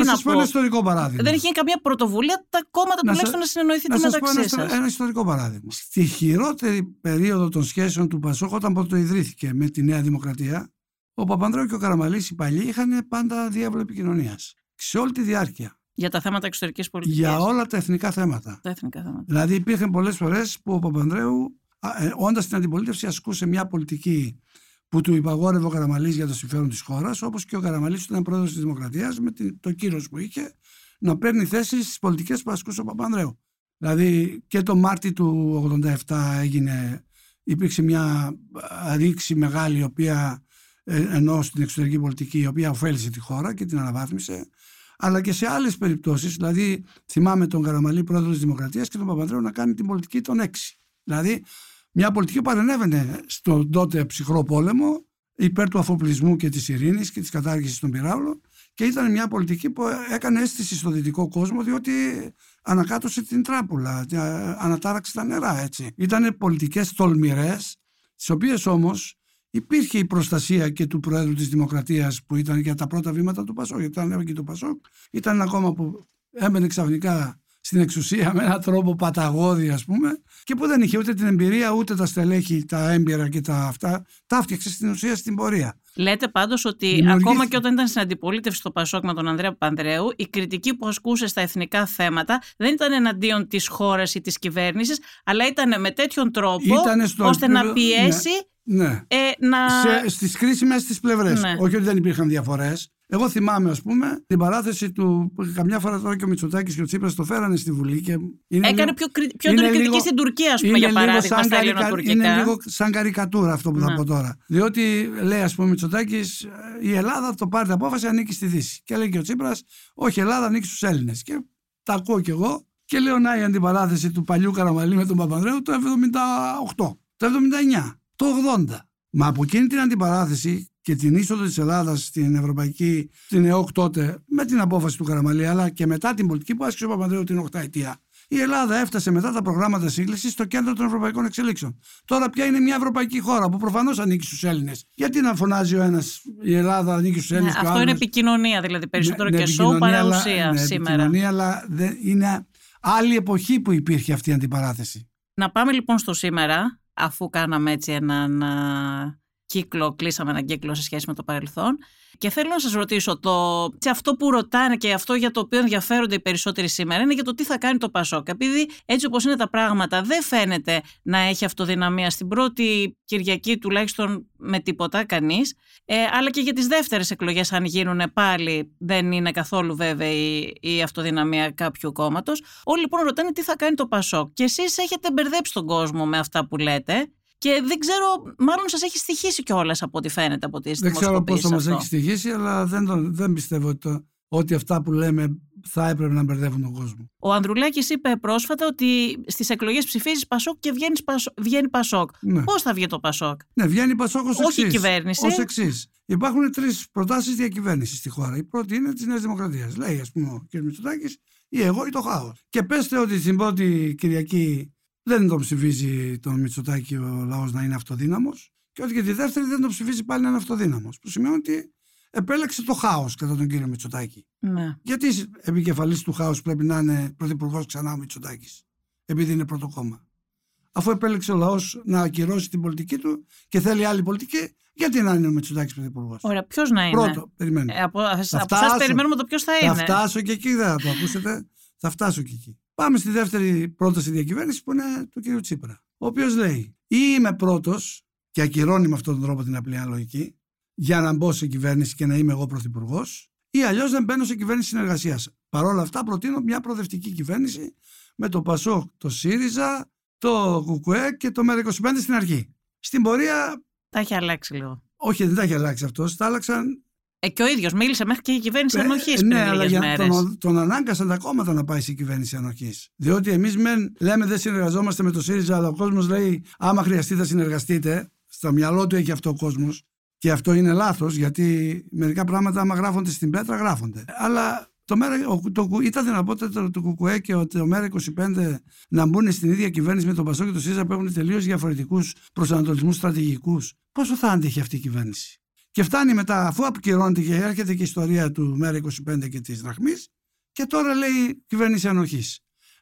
τι να να σας πω ένα ιστορικό παράδειγμα. Δεν έχει γίνει καμία πρωτοβουλία τα κόμματα Να τουλάχιστον σα- να συνεννοηθείτε Να σας πω μεταξύ ένα, σας. ένα ιστορικό παράδειγμα. Στη χειρότερη περίοδο των σχέσεων του Πασόκ, όταν πρώτο ιδρύθηκε με τη Νέα Δημοκρατία, ο Παπανδρέου και ο Καραμαλής οι παλιοί είχαν πάντα διάβολο επικοινωνίας. Σε όλη τη διάρκεια. Για τα θέματα εξωτερικής πολιτικής. Για όλα τα εθνικά θέματα. τα εθνικά θέματα. Δηλαδή υπήρχαν πολλές φορές που ο Παπανδρέου, α, ε, όντας στην αντιπολίτευση, ασκούσε μια πολιτική που του υπαγόρευε ο Καραμαλής για το συμφέρον της χώρας, όπως και ο Καραμαλής που ήταν πρόεδρος της Δημοκρατίας, με την- το κύρος που είχε, να παίρνει θέση στις πολιτικές που ασκούσε ο Παπανδρέου. Δηλαδή και το Μάρτι του 87 έγινε, υπήρξε μια α, ρήξη μεγάλη, η οποία, ε, ενώ στην εξωτερική πολιτική, η οποία ωφέλησε τη χώρα και την αναβάθμισε, αλλά και σε άλλες περιπτώσεις, δηλαδή θυμάμαι τον Καραμαλή πρόεδρος της Δημοκρατίας και τον Παπανδρέου να κάνει την πολιτική των έξι. Δηλαδή μια πολιτική που παρενέβαινε στον τότε ψυχρό πόλεμο υπέρ του αφοπλισμού και της ειρήνης και της κατάργησης των πυράβλων και ήταν μια πολιτική που έκανε αίσθηση στο δυτικό κόσμο διότι ανακάτωσε την τράπουλα, ε, ανατάραξε τα νερά έτσι. Ήταν πολιτικές τολμηρές, τις οποίες όμως υπήρχε η προστασία και του Προέδρου της Δημοκρατίας που ήταν για τα πρώτα βήματα του Πασόκ, γιατί ήταν και το Πασόκ, ήταν ένα κόμμα που έμενε ξαφνικά στην εξουσία με έναν τρόπο παταγώδη ας πούμε και που δεν είχε ούτε την εμπειρία ούτε τα στελέχη, τα έμπειρα και τα αυτά τα έφτιαξε στην ουσία στην πορεία. Λέτε πάντως ότι Δημιουργήθηκε- ακόμα και όταν ήταν στην αντιπολίτευση στο Πασόκ με τον Ανδρέα Παπανδρέου, η κριτική που ασκούσε στα εθνικά θέματα δεν ήταν εναντίον της χώρας ή της κυβέρνησης, αλλά ήταν με τέτοιον τρόπο Ήτανε στο ώστε να επίπεδο- πιέσει Ναι. ε, να. σε, στις κρίσιμες τις πλευρές. Ναι. Όχι ότι δεν υπήρχαν διαφορές. Εγώ θυμάμαι, ας πούμε, την παράθεση του. που Καμιά φορά τώρα και ο Μητσοτάκης και ο Τσίπρας το φέρανε στη Βουλή. Και είναι Έκανε λίγο- πιο, κρι- πιο είναι έντονη κριτική λίγο- στην Τουρκία, ας πούμε, είναι για λίγο παράδειγμα, σαν στα καρικα- ελληνοτουρκικά. Είναι λίγο σαν καρικατούρα αυτό που θα Ναι. πω τώρα. Διότι λέει, ας πούμε, ο Μητσοτάκης η Ελλάδα το πάρει την απόφαση ανήκει στη Δύση. Και λέει και ο Τσίπρας όχι, η Ελλάδα ανήκει στους Έλληνες. Και τα ακούω κι εγώ. Και λέω να η αντιπαράθεση του παλιού Καραμαλή με τον Παπανδρέου το 78, το 79, το 80. Μα από εκείνη την αντιπαράθεση και την είσοδο της Ελλάδας στην Ευρωπαϊκή, την ΕΟΚ τότε, με την απόφαση του Καραμαλή, αλλά και μετά την πολιτική που άσκησε ο Παπανδρέου την 8 ετία, η Ελλάδα έφτασε μετά τα προγράμματα σύγκλησης στο κέντρο των ευρωπαϊκών εξελίξεων. Τώρα πια είναι μια ευρωπαϊκή χώρα που προφανώς ανήκει στους Έλληνες. Γιατί να φωνάζει ο ένας η Ελλάδα ανήκει στους Ναι, Έλληνες. αυτό είναι επικοινωνία, δηλαδή περισσότερο και σοου παρά ουσία σήμερα. Επικοινωνία, αλλά δεν, είναι άλλη εποχή που υπήρχε αυτή η αντιπαράθεση. Να πάμε λοιπόν στο σήμερα, αφού κάναμε έτσι έναν α, κύκλο, κλείσαμε έναν κύκλο σε σχέση με το παρελθόν. Και θέλω να σας ρωτήσω, το, σε αυτό που ρωτάνε και αυτό για το οποίο ενδιαφέρονται οι περισσότεροι σήμερα είναι για το τι θα κάνει το Πασόκ. Επειδή έτσι όπως είναι τα πράγματα δεν φαίνεται να έχει αυτοδυναμία στην πρώτη Κυριακή τουλάχιστον με τίποτα κανείς, ε, αλλά και για τις δεύτερες εκλογές αν γίνουν πάλι δεν είναι καθόλου βέβαιη η αυτοδυναμία κάποιου κόμματος. Όλοι λοιπόν ρωτάνε τι θα κάνει το Πασόκ και εσείς έχετε μπερδέψει τον κόσμο με αυτά που λέτε και δεν ξέρω, μάλλον σας έχει στοιχήσει κιόλας από ό,τι φαίνεται από τις Δεν ξέρω πώς θα μας αυτό. έχει στοιχήσει, αλλά δεν, τον- δεν πιστεύω ότι, το- ότι αυτά που λέμε θα έπρεπε να μπερδεύουν τον κόσμο. Ο Ανδρουλάκης είπε πρόσφατα ότι στις εκλογές ψηφίζεις Πασόκ και βγαίνεις Πασο- βγαίνει Πασόκ. Ναι. Πώς θα βγει το Πασόκ; Ναι, βγαίνει η Πασόκ ως Όχι η εξής. κυβέρνηση. Ως εξής. Υπάρχουν τρεις προτάσεις διακυβέρνησης στη χώρα. Η πρώτη είναι της Νέας Δημοκρατίας. Λέει, ας πούμε, ο κ. Μητσοτάκης, ή εγώ ή το χάος. Και πέστε ότι στην πρώτη Κυριακή δεν τον ψηφίζει τον Μητσοτάκη ο λαός να είναι αυτοδύναμος και ότι και τη δεύτερη δεν τον ψηφίζει πάλι να είναι αυτοδύναμος. Που σημαίνει ότι επέλεξε το χάος κατά τον κύριο Μητσοτάκη. Ναι. Γιατί επικεφαλής του χάους πρέπει να είναι πρωθυπουργός ξανά ο Μητσοτάκης, επειδή είναι πρώτο κόμμα. Αφού επέλεξε ο λαός να ακυρώσει την πολιτική του και θέλει άλλη πολιτική, γιατί να είναι ο Μητσοτάκης πρωθυπουργός; Ωραία, ποιος να είναι; Πρώτο, περιμένουμε. Ε, από από εσάς φτάσω. περιμένουμε το ποιος θα θα είναι. φτάσω και εκεί, δεν θα το ακούσετε. Θα φτάσω και εκεί. Πάμε στη δεύτερη πρόταση διακυβέρνησης που είναι του κ. Τσίπρα. Ο οποίος λέει, ή είμαι πρώτος και ακυρώνει με αυτόν τον τρόπο την απλή αναλογική, για να μπω σε κυβέρνηση και να είμαι εγώ πρωθυπουργός, ή αλλιώς δεν μπαίνω σε κυβέρνηση συνεργασίας. Παρ' όλα αυτά, προτείνω μια προοδευτική κυβέρνηση με το Πασόκ, το ΣΥΡΙΖΑ, το ΚΚΕ και το ΜΕΡΑ25 στην αρχή. Στην πορεία, Τα έχει αλλάξει λίγο. όχι, δεν τα έχει αλλάξει αυτός, τα άλλαξαν Ε, και ο ίδιος μίλησε μέχρι και η κυβέρνηση Ε, ενοχής ε, πριν Ναι, αλλά λίγες για μέρες. τον, τον ανάγκασαν τα κόμματα να πάει σε κυβέρνηση ανοχή. Διότι εμείς μεν λέμε δεν συνεργαζόμαστε με το ΣΥΡΙΖΑ, αλλά ο κόσμος λέει άμα χρειαστεί θα συνεργαστείτε. Στο μυαλό του έχει αυτό ο κόσμος. Και αυτό είναι λάθος, γιατί μερικά πράγματα, άμα γράφονται στην πέτρα, γράφονται. Αλλά το μέρα, ο, το, ήταν δυνατότητα το ΚΚΕ και ο- το ΜΕΡΑ25 να μπουν στην ίδια κυβέρνηση με τον Πασό και το ΣΥΡΙΖΑ που έχουν τελείως διαφορετικούς προσανατολισμούς στρατηγικούς. Πόσο θα άντεχε αυτή η κυβέρνηση; Και φτάνει μετά, αφού αποκυρώνεται και έρχεται και η ιστορία του Μέρα 25 και της Δραχμής, και τώρα λέει κυβέρνηση ανοχή.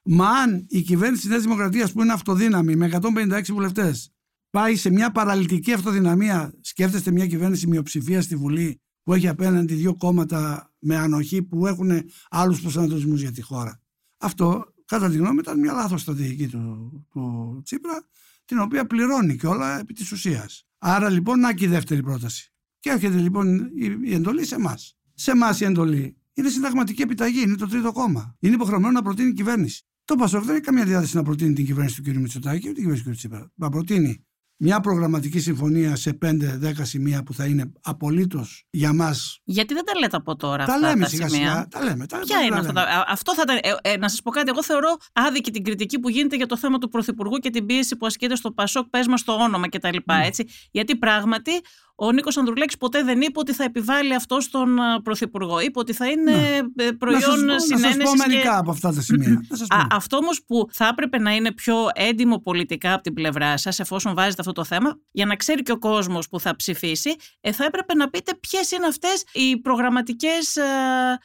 Μα αν η κυβέρνηση της Νέας Δημοκρατίας που είναι αυτοδύναμη με 156 βουλευτές πάει σε μια παραλυτική αυτοδυναμία, σκέφτεστε μια κυβέρνηση μειοψηφία στη Βουλή που έχει απέναντι δύο κόμματα με ανοχή που έχουν άλλους προσανατολισμούς για τη χώρα. Αυτό, κατά τη γνώμη, ήταν μια λάθος στρατηγική του, του Τσίπρα, την οποία πληρώνει και όλα επί της ουσίας. Άρα λοιπόν, να και η δεύτερη πρόταση. Και έρχεται λοιπόν η, η εντολή σε εμάς. Σε εμάς η εντολή είναι συνταγματική επιταγή, είναι το τρίτο κόμμα. Είναι υποχρεωμένο να προτείνει η κυβέρνηση. Το Πασόκ δεν έχει καμία διάθεση να προτείνει την κυβέρνηση του κ. Μητσοτάκη ούτε την κυβέρνηση του κ. Τσίπρα. Να προτείνει μια προγραμματική συμφωνία σε 5-10 σημεία που θα είναι απολύτως για μας. Γιατί δεν τα λέτε από τώρα τα αυτά λέμε τα σιγά σημεία; σιγά. Τα λέμε. Τα, Ποια τα είναι λέμε. αυτά τα. Αυτό θα ήταν. Ε, ε, να σας πω κάτι. Εγώ θεωρώ άδικη την κριτική που γίνεται για το θέμα του Πρωθυπουργού και την πίεση που ασκείται στο Πασόκ, πες μας το όνομα κτλ. Ναι. Έτσι. Γιατί πράγματι ο Νίκος Ανδρουλέκη ποτέ δεν είπε ότι θα επιβάλλει αυτό στον α, Πρωθυπουργό. Είπε ότι θα είναι Ναι. ε, Να προϊόν σας, πω- να σας πω συνένεση. μερικά από αυτά τα σημεία. <clears throat> Να σας πω. Α, αυτό όμως που θα έπρεπε να είναι πιο έντιμο πολιτικά από την πλευρά σας, εφόσον βάζετε αυτό το θέμα, για να ξέρει και ο κόσμος που θα ψηφίσει, ε, θα έπρεπε να πείτε ποιες είναι αυτές οι προγραμματικές.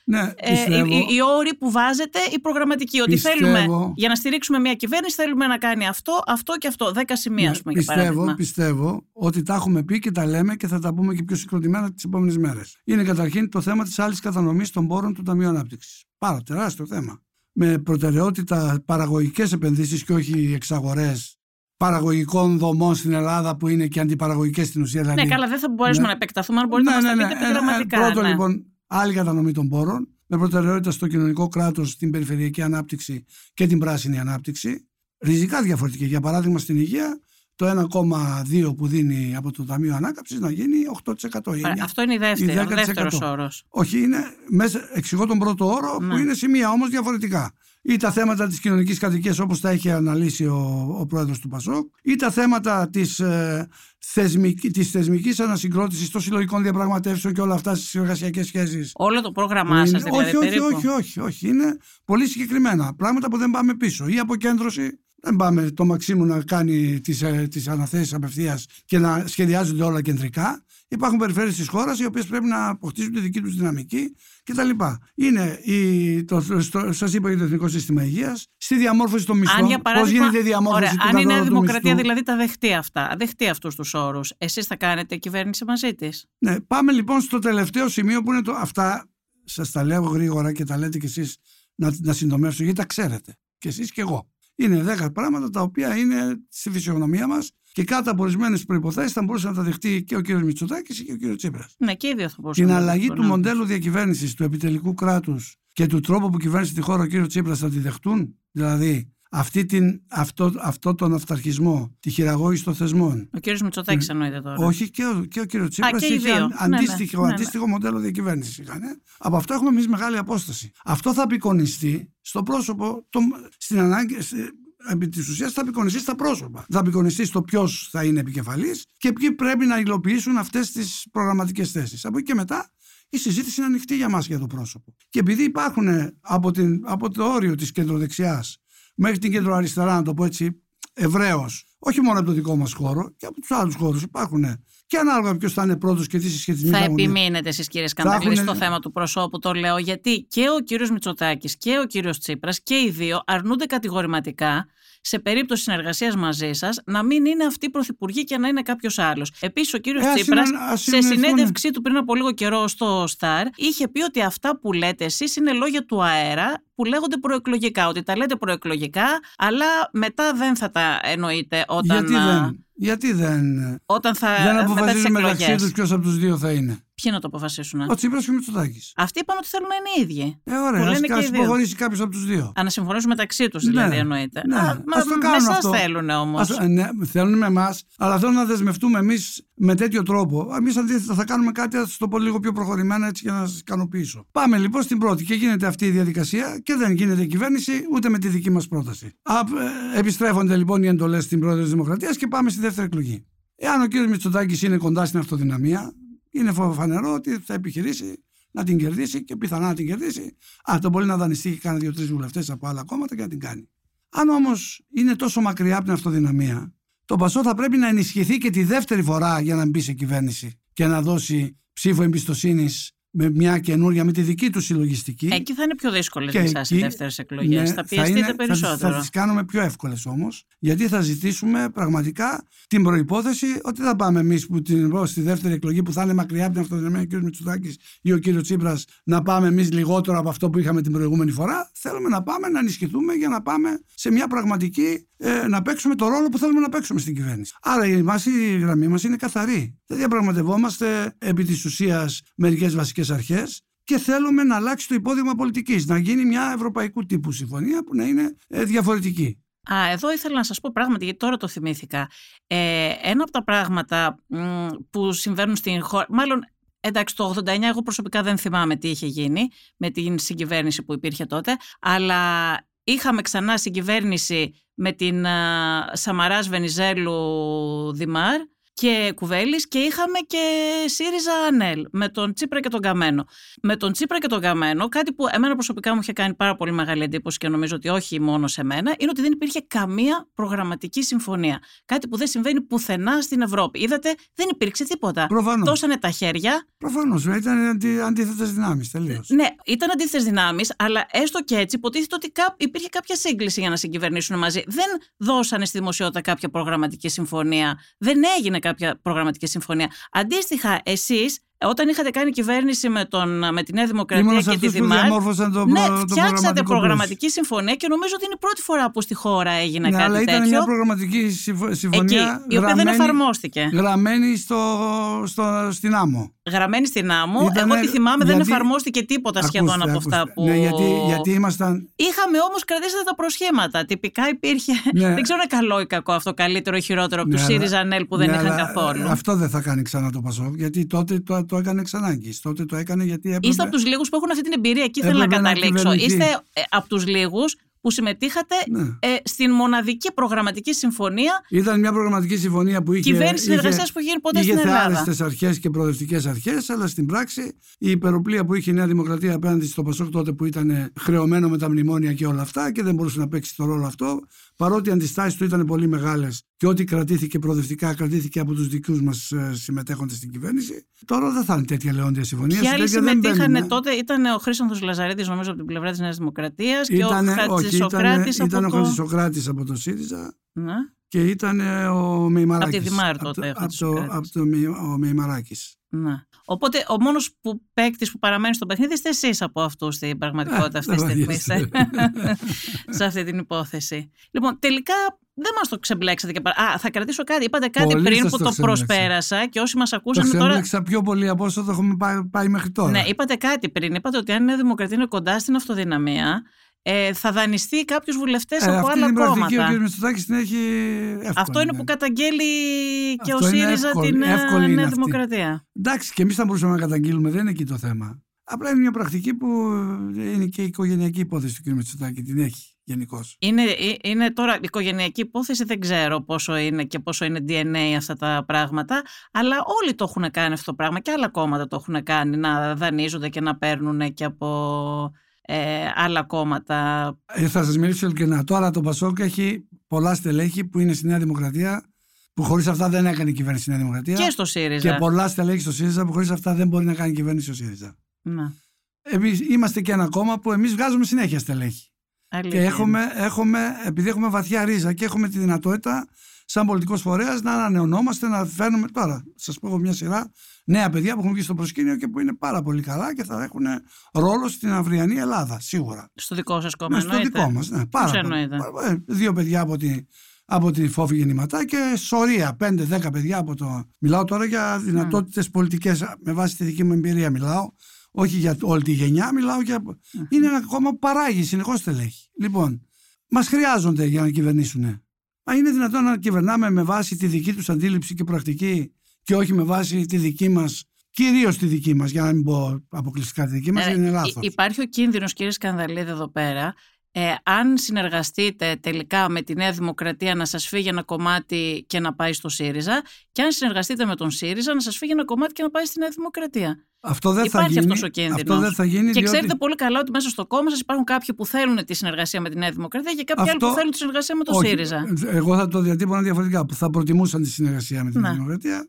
ναι, Ε, πιστεύω. οι, οι όροι που βάζετε, οι προγραμματικοί. Ότι Πιστεύω. θέλουμε για να στηρίξουμε μια κυβέρνηση, θέλουμε να κάνει αυτό, αυτό και αυτό. Δέκα σημεία, Ναι, ας πούμε, για πιστεύω, παράδειγμα. πιστεύω ότι τα έχουμε πει και τα λέμε και θα τα πούμε και πιο συγκροτημένα τις επόμενες μέρες. Είναι καταρχήν το θέμα της άλλης κατανομής των πόρων του Ταμείου Ανάπτυξης. Πάρα τεράστιο θέμα. Με προτεραιότητα παραγωγικές επενδύσεις και όχι εξαγορές παραγωγικών δομών στην Ελλάδα που είναι και αντιπαραγωγικές στην ουσία. Δηλαδή, Ναι, καλά, δεν θα μπορέσουμε Ναι. να επεκταθούμε, αν μπορείτε να μας τα πείτε Ε, ε, επιγραμματικά. Πρώτον, ναι. λοιπόν, άλλη κατανομή των πόρων, με προτεραιότητα στο κοινωνικό κράτος, την περιφερειακή ανάπτυξη και την πράσινη ανάπτυξη. Ριζικά διαφορετική. Για παράδειγμα, στην υγεία, το 1,2 που δίνει από το Ταμείο Ανάκαμψης να γίνει 8%. ή Ωραία, 9%. Αυτό είναι η δεύτερη, η ο 10%. δεύτερος όρος. Όχι, είναι μέσα, εξηγώ τον πρώτο όρο Ναι. που είναι σημεία όμως διαφορετικά. Ή τα θέματα της κοινωνικής κατοικίας όπως τα έχει αναλύσει ο, ο πρόεδρος του Πασόκ, ή τα θέματα της, ε, θεσμική, της θεσμικής ανασυγκρότησης των συλλογικών διαπραγματεύσεων και όλα αυτά στις εργασιακές σχέσεις. Όλο το πρόγραμμά που σας, είναι- δηλαδή. όχι, όχι, περίπου. όχι, όχι, όχι. Είναι πολύ συγκεκριμένα πράγματα που δεν πάμε πίσω. Η αποκέντρωση, δεν πάμε το Μαξίμου να κάνει τις, ε, τις αναθέσεις απευθείας και να σχεδιάζονται όλα κεντρικά. Υπάρχουν περιφέρειες της χώρας οι οποίες πρέπει να αποκτήσουν τη δική τους δυναμική κτλ. Είναι, η, το, στο, σας είπα για το Εθνικό Σύστημα Υγείας, στη διαμόρφωση των μισθών, Αν για πώς παράδειγμα, γίνεται η διαμόρφωση ωραία, του αν η Νέα κατώτατου Δημοκρατία μισθού; δηλαδή τα δεχτεί αυτά, δεχτεί αυτούς τους όρους, εσείς θα κάνετε κυβέρνηση μαζί της; Ναι, πάμε λοιπόν στο τελευταίο σημείο που είναι το. Αυτά σας τα λέω γρήγορα και τα λέτε κι εσείς να, να συντομεύσω γιατί τα ξέρετε. Και εσείς και εγώ. Είναι δέκα πράγματα τα οποία είναι στη φυσιογνωμία μας και κάτω από ορισμένες προποθέσει θα μπορούσε να τα δεχτεί και ο κύριος Μητσοτάκης και ο κύριος Τσίπρας. Ναι, και οι δύο θα μπορούσαν Την να αλλαγή δεχτούν, του ναι. μοντέλου διακυβέρνησης του επιτελικού κράτους και του τρόπου που κυβέρνησε τη χώρα ο κύριος Τσίπρας θα τη δεχτούν. Δηλαδή αυτή την, αυτό, αυτό τον αυταρχισμό, τη χειραγώγηση των θεσμών, Ο κύριος Μητσοτάκη εννοείται τώρα. όχι, και ο, και ο κύριος Τσίπρας και οι είχε δύο. αν- Ναι, ναι. αντίστοιχο, Ναι, ναι. αντίστοιχο μοντέλο διακυβέρνησης. Είχαν. ε. Από αυτό έχουμε εμείς μεγάλη απόσταση. Αυτό θα απεικονιστεί στο πρόσωπο, το, στην ανάγκη. σε- Επί της ουσίας θα απεικονιστεί στα πρόσωπα. Θα απεικονιστεί στο ποιος θα είναι επικεφαλής και ποιοι πρέπει να υλοποιήσουν αυτές τις προγραμματικές θέσεις. Από εκεί και μετά η συζήτηση είναι ανοιχτή για μας για το πρόσωπο. Και επειδή υπάρχουν ε, από, την, από το όριο της κεντροδεξιάς μέχρι την κεντροαριστερά, να το πω έτσι, ευρέως, όχι μόνο από το δικό μας χώρο και από τους άλλους χώρους υπάρχουν. Και ανάλογα ποιος θα είναι πρώτος και τι συσχετισμοί Θα θα έχουν. επιμείνετε εσείς, κύριε Σκανδαλή, έχουνε- στο θέμα του προσώπου. Το λέω γιατί και ο κύριος Μητσοτάκης και ο κύριος Τσίπρας και οι δύο αρνούνται κατηγορηματικά σε περίπτωση συνεργασίας μαζί σας να μην είναι αυτοί οι πρωθυπουργοί και να είναι κάποιος άλλος. Επίσης, ο κύριος Ε, ας Τσίπρας, συνεν- ας σε συνενεθούν. συνέντευξή του πριν από λίγο καιρό στο Σταρ, είχε πει ότι αυτά που λέτε εσείς είναι λόγια του αέρα που λέγονται προεκλογικά. Ότι τα λέτε προεκλογικά, αλλά μετά δεν θα τα εννοείτε όταν, Γιατί α, δεν, γιατί δεν, όταν θα. δεν μετά τις αποφασίζουν μεταξύ εκλογές. τους ποιος από τους δύο θα είναι. Ποιοι να το αποφασίσουν. Ο Τσίπρας και ο Μητσοτάκης. Αυτοί είπαν ότι θέλουν να είναι οι ίδιοι. Ε, Που ωραία, λένε α και οι δύο. υποχωρήσει κάποιος από τους δύο. Α, να συμφωνήσουν μεταξύ τους, δηλαδή, Ναι, εννοείται. ναι. Α, μα Ας το μες κάνουν εσάς αυτό. θέλουν όμως. Ας- ε, ναι, θέλουν με εμάς, αλλά θέλουν να δεσμευτούμε εμείς με τέτοιο τρόπο. Εμείς αντίθετα θα κάνουμε κάτι, θα σα το πω λίγο πιο προχωρημένα έτσι για να σας ικανοποιήσω. Πάμε λοιπόν στην πρώτη και γίνεται αυτή η διαδικασία και δεν γίνεται κυβέρνηση ούτε με τη δική μας πρόταση. Α, ε, επιστρέφονται λοιπόν οι εντολές στην πρόεδρο της Δημοκρατίας και πάμε στη δεύτερη εκλογή. Εάν ο κ. Μητσοτάκης είναι κοντά στην αυτοδυναμία, είναι φο- φανερό ότι θα επιχειρήσει να την κερδίσει και πιθανά να την κερδίσει. Α, το μπορεί να δανειστεί και κάνα δύο-τρεις βουλευτές από άλλα κόμματα και να την κάνει. Αν όμως είναι τόσο μακριά από την αυτοδυναμία, το Πασό θα πρέπει να ενισχυθεί και τη δεύτερη φορά για να μπει σε κυβέρνηση. και να δώσει ψήφο εμπιστοσύνης με μια καινούρια, με τη δική του συλλογιστική. Εκεί θα είναι πιο δύσκολε Και για εσάς οι εκεί, δεύτερες εκλογές. Ναι, θα πιεστείτε είναι- περισσότερο. Θα, θα τις κάνουμε πιο εύκολες όμως, γιατί θα ζητήσουμε πραγματικά την προϋπόθεση ότι θα πάμε εμείς που την, πω, στη δεύτερη εκλογή που θα είναι μακριά από την αυτοδυναμία ο κ. Μητσοτάκης ή ο κ. Τσίπρας να πάμε εμείς λιγότερο από αυτό που είχαμε την προηγούμενη φορά. Θέλουμε να πάμε να ενισχυθούμε για να πάμε σε μια πραγματική, ε, να παίξουμε το ρόλο που θέλουμε να παίξουμε στην κυβέρνηση. Άρα η, μας, η γραμμή μας είναι καθαρή. Δεν διαπραγματευόμαστε επί της ουσίας μερικές βασικές αρχές και θέλουμε να αλλάξει το υπόδειγμα πολιτικής, να γίνει μια ευρωπαϊκού τύπου συμφωνία που να είναι ε, διαφορετική. Α, εδώ ήθελα να σας πω πράγματι, γιατί τώρα το θυμήθηκα. Ε, ένα από τα πράγματα μ, που συμβαίνουν στην χώρα, μάλλον εντάξει το 89 εγώ προσωπικά δεν θυμάμαι τι είχε γίνει με την συγκυβέρνηση που υπήρχε τότε, αλλά είχαμε ξανά συγκυβέρνηση με την α, Σαμαράς Βενιζέλου Δημάρ και Κουβέλης και είχαμε και ΣΥΡΙΖΑ ΑΝΕΛ με τον Τσίπρα και τον Καμένο. Με τον Τσίπρα και τον Καμένο, κάτι που εμένα προσωπικά μου είχε κάνει πάρα πολύ μεγάλη εντύπωση και νομίζω ότι όχι μόνο σε μένα, είναι ότι δεν υπήρχε καμία προγραμματική συμφωνία. Κάτι που δεν συμβαίνει πουθενά στην Ευρώπη. Είδατε, δεν υπήρξε τίποτα. Προφανώς. Δώσανε τα χέρια. Προφανώς, ήταν αντι, αντίθετες δυνάμεις τελείως. Ναι, ήταν αντίθετες δυνάμεις, αλλά έστω και έτσι υποτίθεται ότι κά- υπήρχε κάποια σύγκληση για να συγκυβερνήσουν μαζί. Δεν δώσανε στη δημοσιότητα κάποια προγραμματική συμφωνία. Δεν έγινε κάποια προγραμματική συμφωνία. Αντίστοιχα, εσείς, όταν είχατε κάνει κυβέρνηση με, τον, με τη Νέα Δημοκρατία Ήμουν σε και τη αυτούς που Δημάρ. διαμόρφωσαν το, Ναι, προ- το φτιάξατε προγραμματικό προγραμματική συμφωνία και νομίζω ότι είναι η πρώτη φορά που στη χώρα έγινε πλαίσιο. Ναι, αλλά κάτι ήταν τέτοιο. μια προγραμματική συμφω- Εκεί, συμφωνία η οποία δεν εφαρμόστηκε. γραμμένη στο, στο, στην άμμο. Γραμμένη στην άμμο. Ήτανε- Εγώ τη θυμάμαι, δεν γιατί- εφαρμόστηκε τίποτα σχεδόν Ακούστε, από αυτά ακούστε. που. Ναι, γιατί, γιατί ήμασταν. Είχαμε όμως κρατήσατε τα προσχήματα. Τυπικά υπήρχε. Ναι. Δεν ξέρω αν είναι καλό ή κακό αυτό, καλύτερο ή χειρότερο από Ναι, τους αλλά- ΣΥΡΙΖΑ ΑΝΕΛ που δεν ναι, είχαν αλλά, καθόλου. ε, Αυτό δεν θα κάνει ξανά το Πασόκ, γιατί τότε το, το έκανε ξανά Τότε το έκανε γιατί έπρεπε. Είστε από τους λίγους που έχουν αυτή την εμπειρία. Εκεί θέλω να Έπρεπε να καταλήξω. κυβερνηθεί. Είστε ε, από τους λίγους που συμμετείχατε Ναι. ε, στην μοναδική προγραμματική συμφωνία Ήταν μια προγραμματική συμφωνία που είχε. κυβέρνηση είχε- συνεργασία που γίνει ποτέ είχε στην Ελλάδα. θεάρεστε αρχές και προοδευτικές αρχές, αλλά στην πράξη η υπεροπλία που είχε η Νέα Δημοκρατία απέναντι στο Πασόκ τότε που ήταν χρεωμένο με τα μνημόνια και όλα αυτά και δεν μπορούσε να παίξει το ρόλο αυτό, παρότι οι αντιστάσεις του ήταν πολύ μεγάλες και ό,τι κρατήθηκε προοδευτικά κρατήθηκε από τους δικούς μας συμμετέχοντες στην κυβέρνηση. Τώρα δεν θα είναι τέτοια λεόντια συμφωνία. Ποιοι Σε άλλοι τέτοια δεν συμμετείχαν μπαίνουμε. τότε; Ήταν ο Χρήσανθος Λαζαρίδης νομίζω από την πλευρά της Νέας Δημοκρατίας και Ήτανε- ο όχι, Χατζησοκράτης ήταν, ήταν από ο το... Χρυσοκράτης από το ΣΥΡΙΖΑ Ναι. και ήταν ε, ο Μεϊμαράκης. Από τη Δημάρ Από τότε, το- ο Από το, Χατζησοκράτης. από το, Μεϊ- ο Μεϊμαράκης. Ναι. Οπότε ο μόνος που παίκτης που παραμένει στο παιχνίδι είστε εσείς από αυτού στην πραγματικότητα Ε, αυτής της δεν στιγμή. βαριέσαι. σε αυτή την υπόθεση. Λοιπόν, τελικά δεν μας το ξεμπλέξατε και παρα... Α, θα κρατήσω κάτι. Είπατε κάτι Πολύ πριν σας που το το ξεμπλέξα. προσπέρασα και όσοι μας Το ακούσαν τώρα. ξέμπλεξα πιο πολύ από όσο το έχουμε πάει, πάει μέχρι τώρα. Ναι, είπατε κάτι πριν. Είπατε ότι αν η Νέα Δημοκρατία είναι κοντά στην αυτοδυναμία, ε, θα δανειστεί κάποιου βουλευτές Ε, από αυτή άλλα την πρακτική κόμματα. ο κ. Μητσοτάκης την έχει εύκολη. Αυτό είναι ναι. που καταγγέλει και Αυτό ο είναι ΣΥΡΙΖΑ εύκολη- την ε, εύκολη είναι Νέα αυτή. Δημοκρατία. Εντάξει, και εμείς θα μπορούσαμε να καταγγείλουμε, δεν είναι εκεί το θέμα. Απλά είναι μια πρακτική που είναι και η οικογενειακή υπόθεση του κ. Μητσοτάκη. Την έχει γενικώ. Είναι, ε, είναι τώρα οικογενειακή υπόθεση, δεν ξέρω πόσο είναι και πόσο είναι DNA αυτά τα πράγματα, αλλά όλοι το έχουν κάνει αυτό το πράγμα και άλλα κόμματα το έχουν κάνει, να δανείζονται και να παίρνουν και από ε, άλλα κόμματα. Ε, θα σας μιλήσω ειλικρινά. Τώρα το Πασόκ έχει πολλά στελέχη που είναι στη Νέα Δημοκρατία, που χωρίς αυτά δεν έκανε κυβέρνηση η Νέα Δημοκρατία. Και στο ΣΥΡΙΖΑ. Και πολλά στελέχη στο ΣΥΡΙΖΑ που χωρίς αυτά δεν μπορεί να κάνει κυβέρνηση ο ΣΥΡΙΖΑ. Ναι, Εμείς είμαστε και ένα κόμμα που εμείς βγάζουμε συνέχεια στελέχη. αλήθεια Και είναι. έχουμε, έχουμε, επειδή έχουμε βαθιά ρίζα και έχουμε τη δυνατότητα, σαν πολιτικός φορέας, να ανανεωνόμαστε, να φέρνουμε. Τώρα, σας πω εγώ μια σειρά νέα παιδιά που έχουν βγει στο προσκήνιο και που είναι πάρα πολύ καλά και θα έχουν ρόλο στην αυριανή Ελλάδα, σίγουρα. Στο δικό σας κόμμα Ναι, στο εννοείται. δικό μας. Ναι, πάρα Πώς πολύ. εννοείται; Ε, Δύο παιδιά από τη, από τη φόφη γεννηματά και σωρία, πέντε-δέκα παιδιά από το. Μιλάω τώρα για δυνατότητες πολιτικές, με βάση τη δική μου εμπειρία μιλάω. Όχι για όλη τη γενιά, μιλάω για. Είναι ένα κόμμα που παράγει συνεχώς στελέχη. Λοιπόν, μας χρειάζονται για να κυβερνήσουν. Μα είναι δυνατόν να κυβερνάμε με βάση τη δική τους αντίληψη και πρακτική και όχι με βάση τη δική μας, κυρίως τη δική μας, για να μην πω αποκλειστικά τη δική μας, Ε, είναι υ- λάθος. Υπάρχει ο κίνδυνος κύριε Σκανδαλίδη εδώ πέρα ε, αν συνεργαστείτε τελικά με τη Νέα Δημοκρατία να σας φύγει ένα κομμάτι και να πάει στο ΣΥΡΙΖΑ και αν συνεργαστείτε με τον ΣΥΡΙΖΑ να σας φύγει ένα κομμάτι και να πάει στη Νέα Δημοκρατία. Αυτό δεν θα Υπάρχει γίνει. αυτός ο κίνδυνος. Αυτό δεν θα γίνει. Και διότι ξέρετε πολύ καλά ότι μέσα στο κόμμα σας υπάρχουν κάποιοι που θέλουν τη συνεργασία με τη Νέα Δημοκρατία και κάποιοι Αυτό- άλλοι που θέλουν τη συνεργασία με τον Όχι, ΣΥΡΙΖΑ. Εγώ θα το διατύπωνα διαφορετικά. Που θα προτιμούσαν τη συνεργασία με την Ναι. Νέα Δημοκρατία.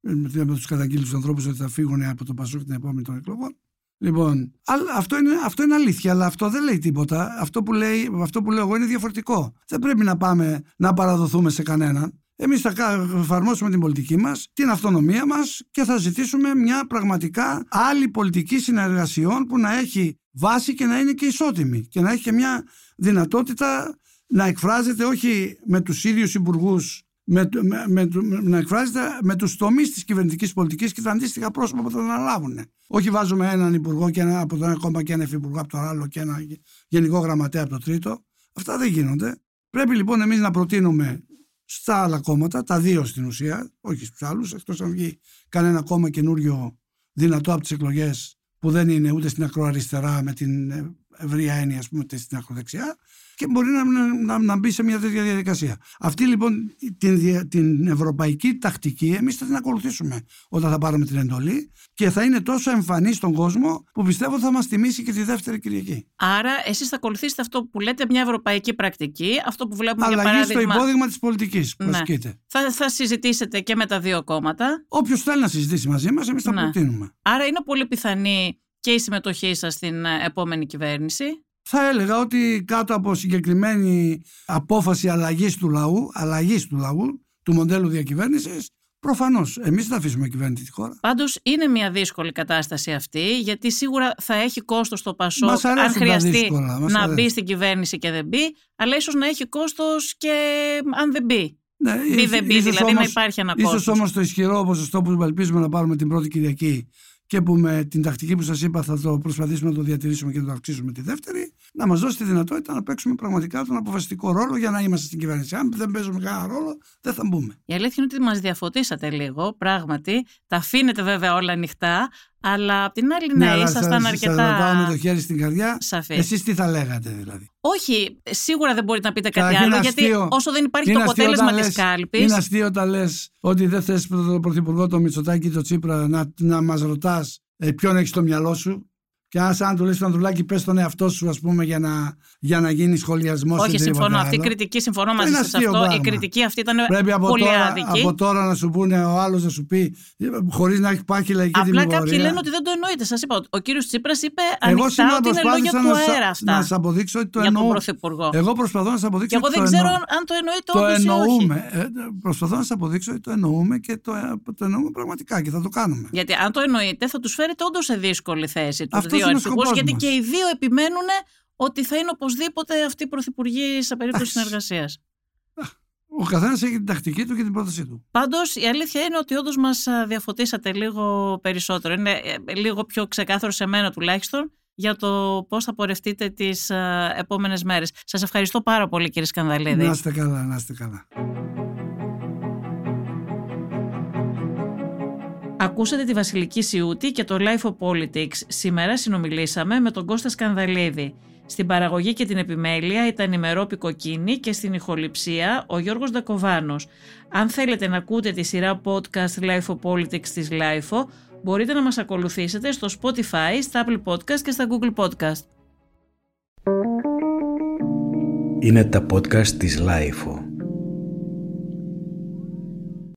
με τους καταγγείλει του ανθρώπους ότι θα φύγουν από το Πασόκ την επόμενη των εκλογών. Λοιπόν, αυτό είναι, αυτό είναι αλήθεια, αλλά αυτό δεν λέει τίποτα. Αυτό που, λέει, αυτό που λέω εγώ είναι διαφορετικό. Δεν πρέπει να πάμε να παραδοθούμε σε κανέναν. Εμείς θα εφαρμόσουμε την πολιτική μας, την αυτονομία μας και θα ζητήσουμε μια πραγματικά άλλη πολιτική συνεργασιών που να έχει βάση και να είναι και ισότιμη και να έχει και μια δυνατότητα να εκφράζεται όχι με τους ίδιους υπουργούς με, με, να εκφράζεται με τους τομείς της κυβερνητικής πολιτικής και τα αντίστοιχα πρόσωπα που θα αναλάβουν. Όχι βάζουμε έναν υπουργό και ένα, από το ένα κόμμα και ένα υφυπουργό από το άλλο και ένα γενικό γραμματέα από το τρίτο. Αυτά δεν γίνονται. Πρέπει λοιπόν εμείς να προτείνουμε στα άλλα κόμματα, τα δύο στην ουσία, όχι στους άλλους, εκτός αν βγει κανένα κόμμα καινούριο δυνατό από τις εκλογές που δεν είναι ούτε στην ακροαριστερά με την ευρία έννοια, ας πούμε, ούτε στην ακροδεξιά, και μπορεί να, να, να μπει σε μια τέτοια διαδικασία. Αυτή λοιπόν την, την ευρωπαϊκή τακτική εμείς θα την ακολουθήσουμε όταν θα πάρουμε την εντολή και θα είναι τόσο εμφανή στον κόσμο που πιστεύω θα μας τιμήσει και τη δεύτερη Κυριακή. Άρα, εσείς θα ακολουθήσετε αυτό που λέτε μια ευρωπαϊκή πρακτική, αυτό που βλέπουμε Αλλαγή για παράδειγμα. στο υπόδειγμα της πολιτικής που ναι. ασκείται. Θα, θα συζητήσετε και με τα δύο κόμματα. Όποιος θέλει να συζητήσει μαζί μας, εμείς θα Ναι. προτείνουμε. Άρα, είναι πολύ πιθανή και η συμμετοχή σας στην ε, επόμενη κυβέρνηση. Θα έλεγα ότι κάτω από συγκεκριμένη απόφαση αλλαγής του λαού, αλλαγής του λαού, του μοντέλου διακυβέρνησης, προφανώς εμείς θα αφήσουμε κυβέρνητη τη χώρα. Πάντως είναι μια δύσκολη κατάσταση αυτή, γιατί σίγουρα θα έχει κόστος το Πασόκ Μας αν αρέσουν τα χρειαστεί δύσκολα, μας να αρέσουν. μπει στην κυβέρνηση και δεν μπει, αλλά ίσως να έχει κόστος και αν δεν μπει. Ναι, Μπει ίσ- δεν μπει, ίσως δηλαδή να όμως- υπάρχει ένα Ίσως κόστο. όμως το ισχυρό ποσοστό που ελπίζουμε να πάρουμε την πρώτη Κυριακή και που με την τακτική που σας είπα θα το προσπαθήσουμε να το διατηρήσουμε και να το αυξήσουμε τη δεύτερη, να μας δώσει τη δυνατότητα να παίξουμε πραγματικά τον αποφασιστικό ρόλο για να είμαστε στην κυβέρνηση. Αν δεν παίζουμε κανένα ρόλο, δεν θα μπούμε. Η αλήθεια είναι ότι μας διαφωτίσατε λίγο, πράγματι. Τα αφήνετε βέβαια όλα ανοιχτά, αλλά απ' την άλλη, ναι, αλλά ήσασταν σας- σας αρκετά ρωτάω με το χέρι στην καρδιά. σαφεί. Εσείς τι θα λέγατε δηλαδή; Όχι, σίγουρα δεν μπορείτε να πείτε κάτι Καταρχήν άλλο, είναι γιατί αστείο. όσο δεν υπάρχει Είναι το αστείο αποτέλεσμα όταν της λες- κάλπη. Είναι αστείο όταν λες ότι δεν θες τον πρωθυπουργό το Μητσοτάκη ή το Τσίπρα να, να μας ρωτάς ε, ποιον έχεις στο μυαλό σου; Και αν σαν του λες τον Ανδρουλάκη, πες τον εαυτό σου, ας πούμε, για να, για να γίνει σχολιασμός. Όχι, συμφωνώ. Αυτή η κριτική συμφωνώ μαζί Είναι σας αστείο αυτό. Η πράγμα. κριτική αυτή ήταν Πρέπει από πολύ τώρα, άδικη. από τώρα να σου πούνε ο άλλος να σου πει, χωρίς να έχει υπάρχει λαϊκή Απλά δημιουργία. κάποιοι λένε ότι δεν το εννοείται. Σας είπα, ο κύριος Τσίπρας είπε Εγώ ανοιχτά σήμερα ότι είναι λόγια προσπάθησα του να, σα- αέρα να αυτά σας αποδείξω ότι το για τον εννοώ. Πρωθυπουργό. Εγώ προσπαθώ να σας Και αποδείξω εγώ ότι δεν το ξέρω εννοώ. αν το εννοείται Το όντως ή όχι. εννοούμε. Ε, προσπαθώ να σας αποδείξω ότι το εννοούμε και το, το εννοούμε πραγματικά και θα το κάνουμε. Γιατί αν το εννοείτε, θα τους φέρετε όντως σε δύσκολη θέση τους Αυτός δύο είναι ο αρχηγού, σκοπός γιατί μας. και οι δύο επιμένουν ότι θα είναι οπωσδήποτε αυτοί οι πρωθυπουργοί σε περίπτωση Εντάξει. συνεργασίας. Ο καθένας έχει την τακτική του και την πρότασή του. Πάντως, η αλήθεια είναι ότι όντως μας διαφωτίσατε λίγο περισσότερο. Είναι ε, λίγο πιο ξεκάθαρο σε μένα τουλάχιστον για το πώς θα πορευτείτε τις επόμενες μέρες. Σας ευχαριστώ πάρα πολύ, κύριε Σκανδαλίδη. Να είστε καλά, να είστε καλά. Ακούσατε τη Βασιλική Σιούτη και το Life of Politics. Σήμερα συνομιλήσαμε με τον Κώστας Σκανδαλίδη. Στην παραγωγή και την επιμέλεια ήταν η Μερόπη Κοκκίνη και στην ηχοληψία ο Γιώργος Δακοβάνος. Αν θέλετε να ακούτε τη σειρά podcast Life of Politics της Life μπορείτε να μας ακολουθήσετε στο Spotify, στα Apple Podcast και στα Google Podcast. Είναι τα podcast της Λάιφο.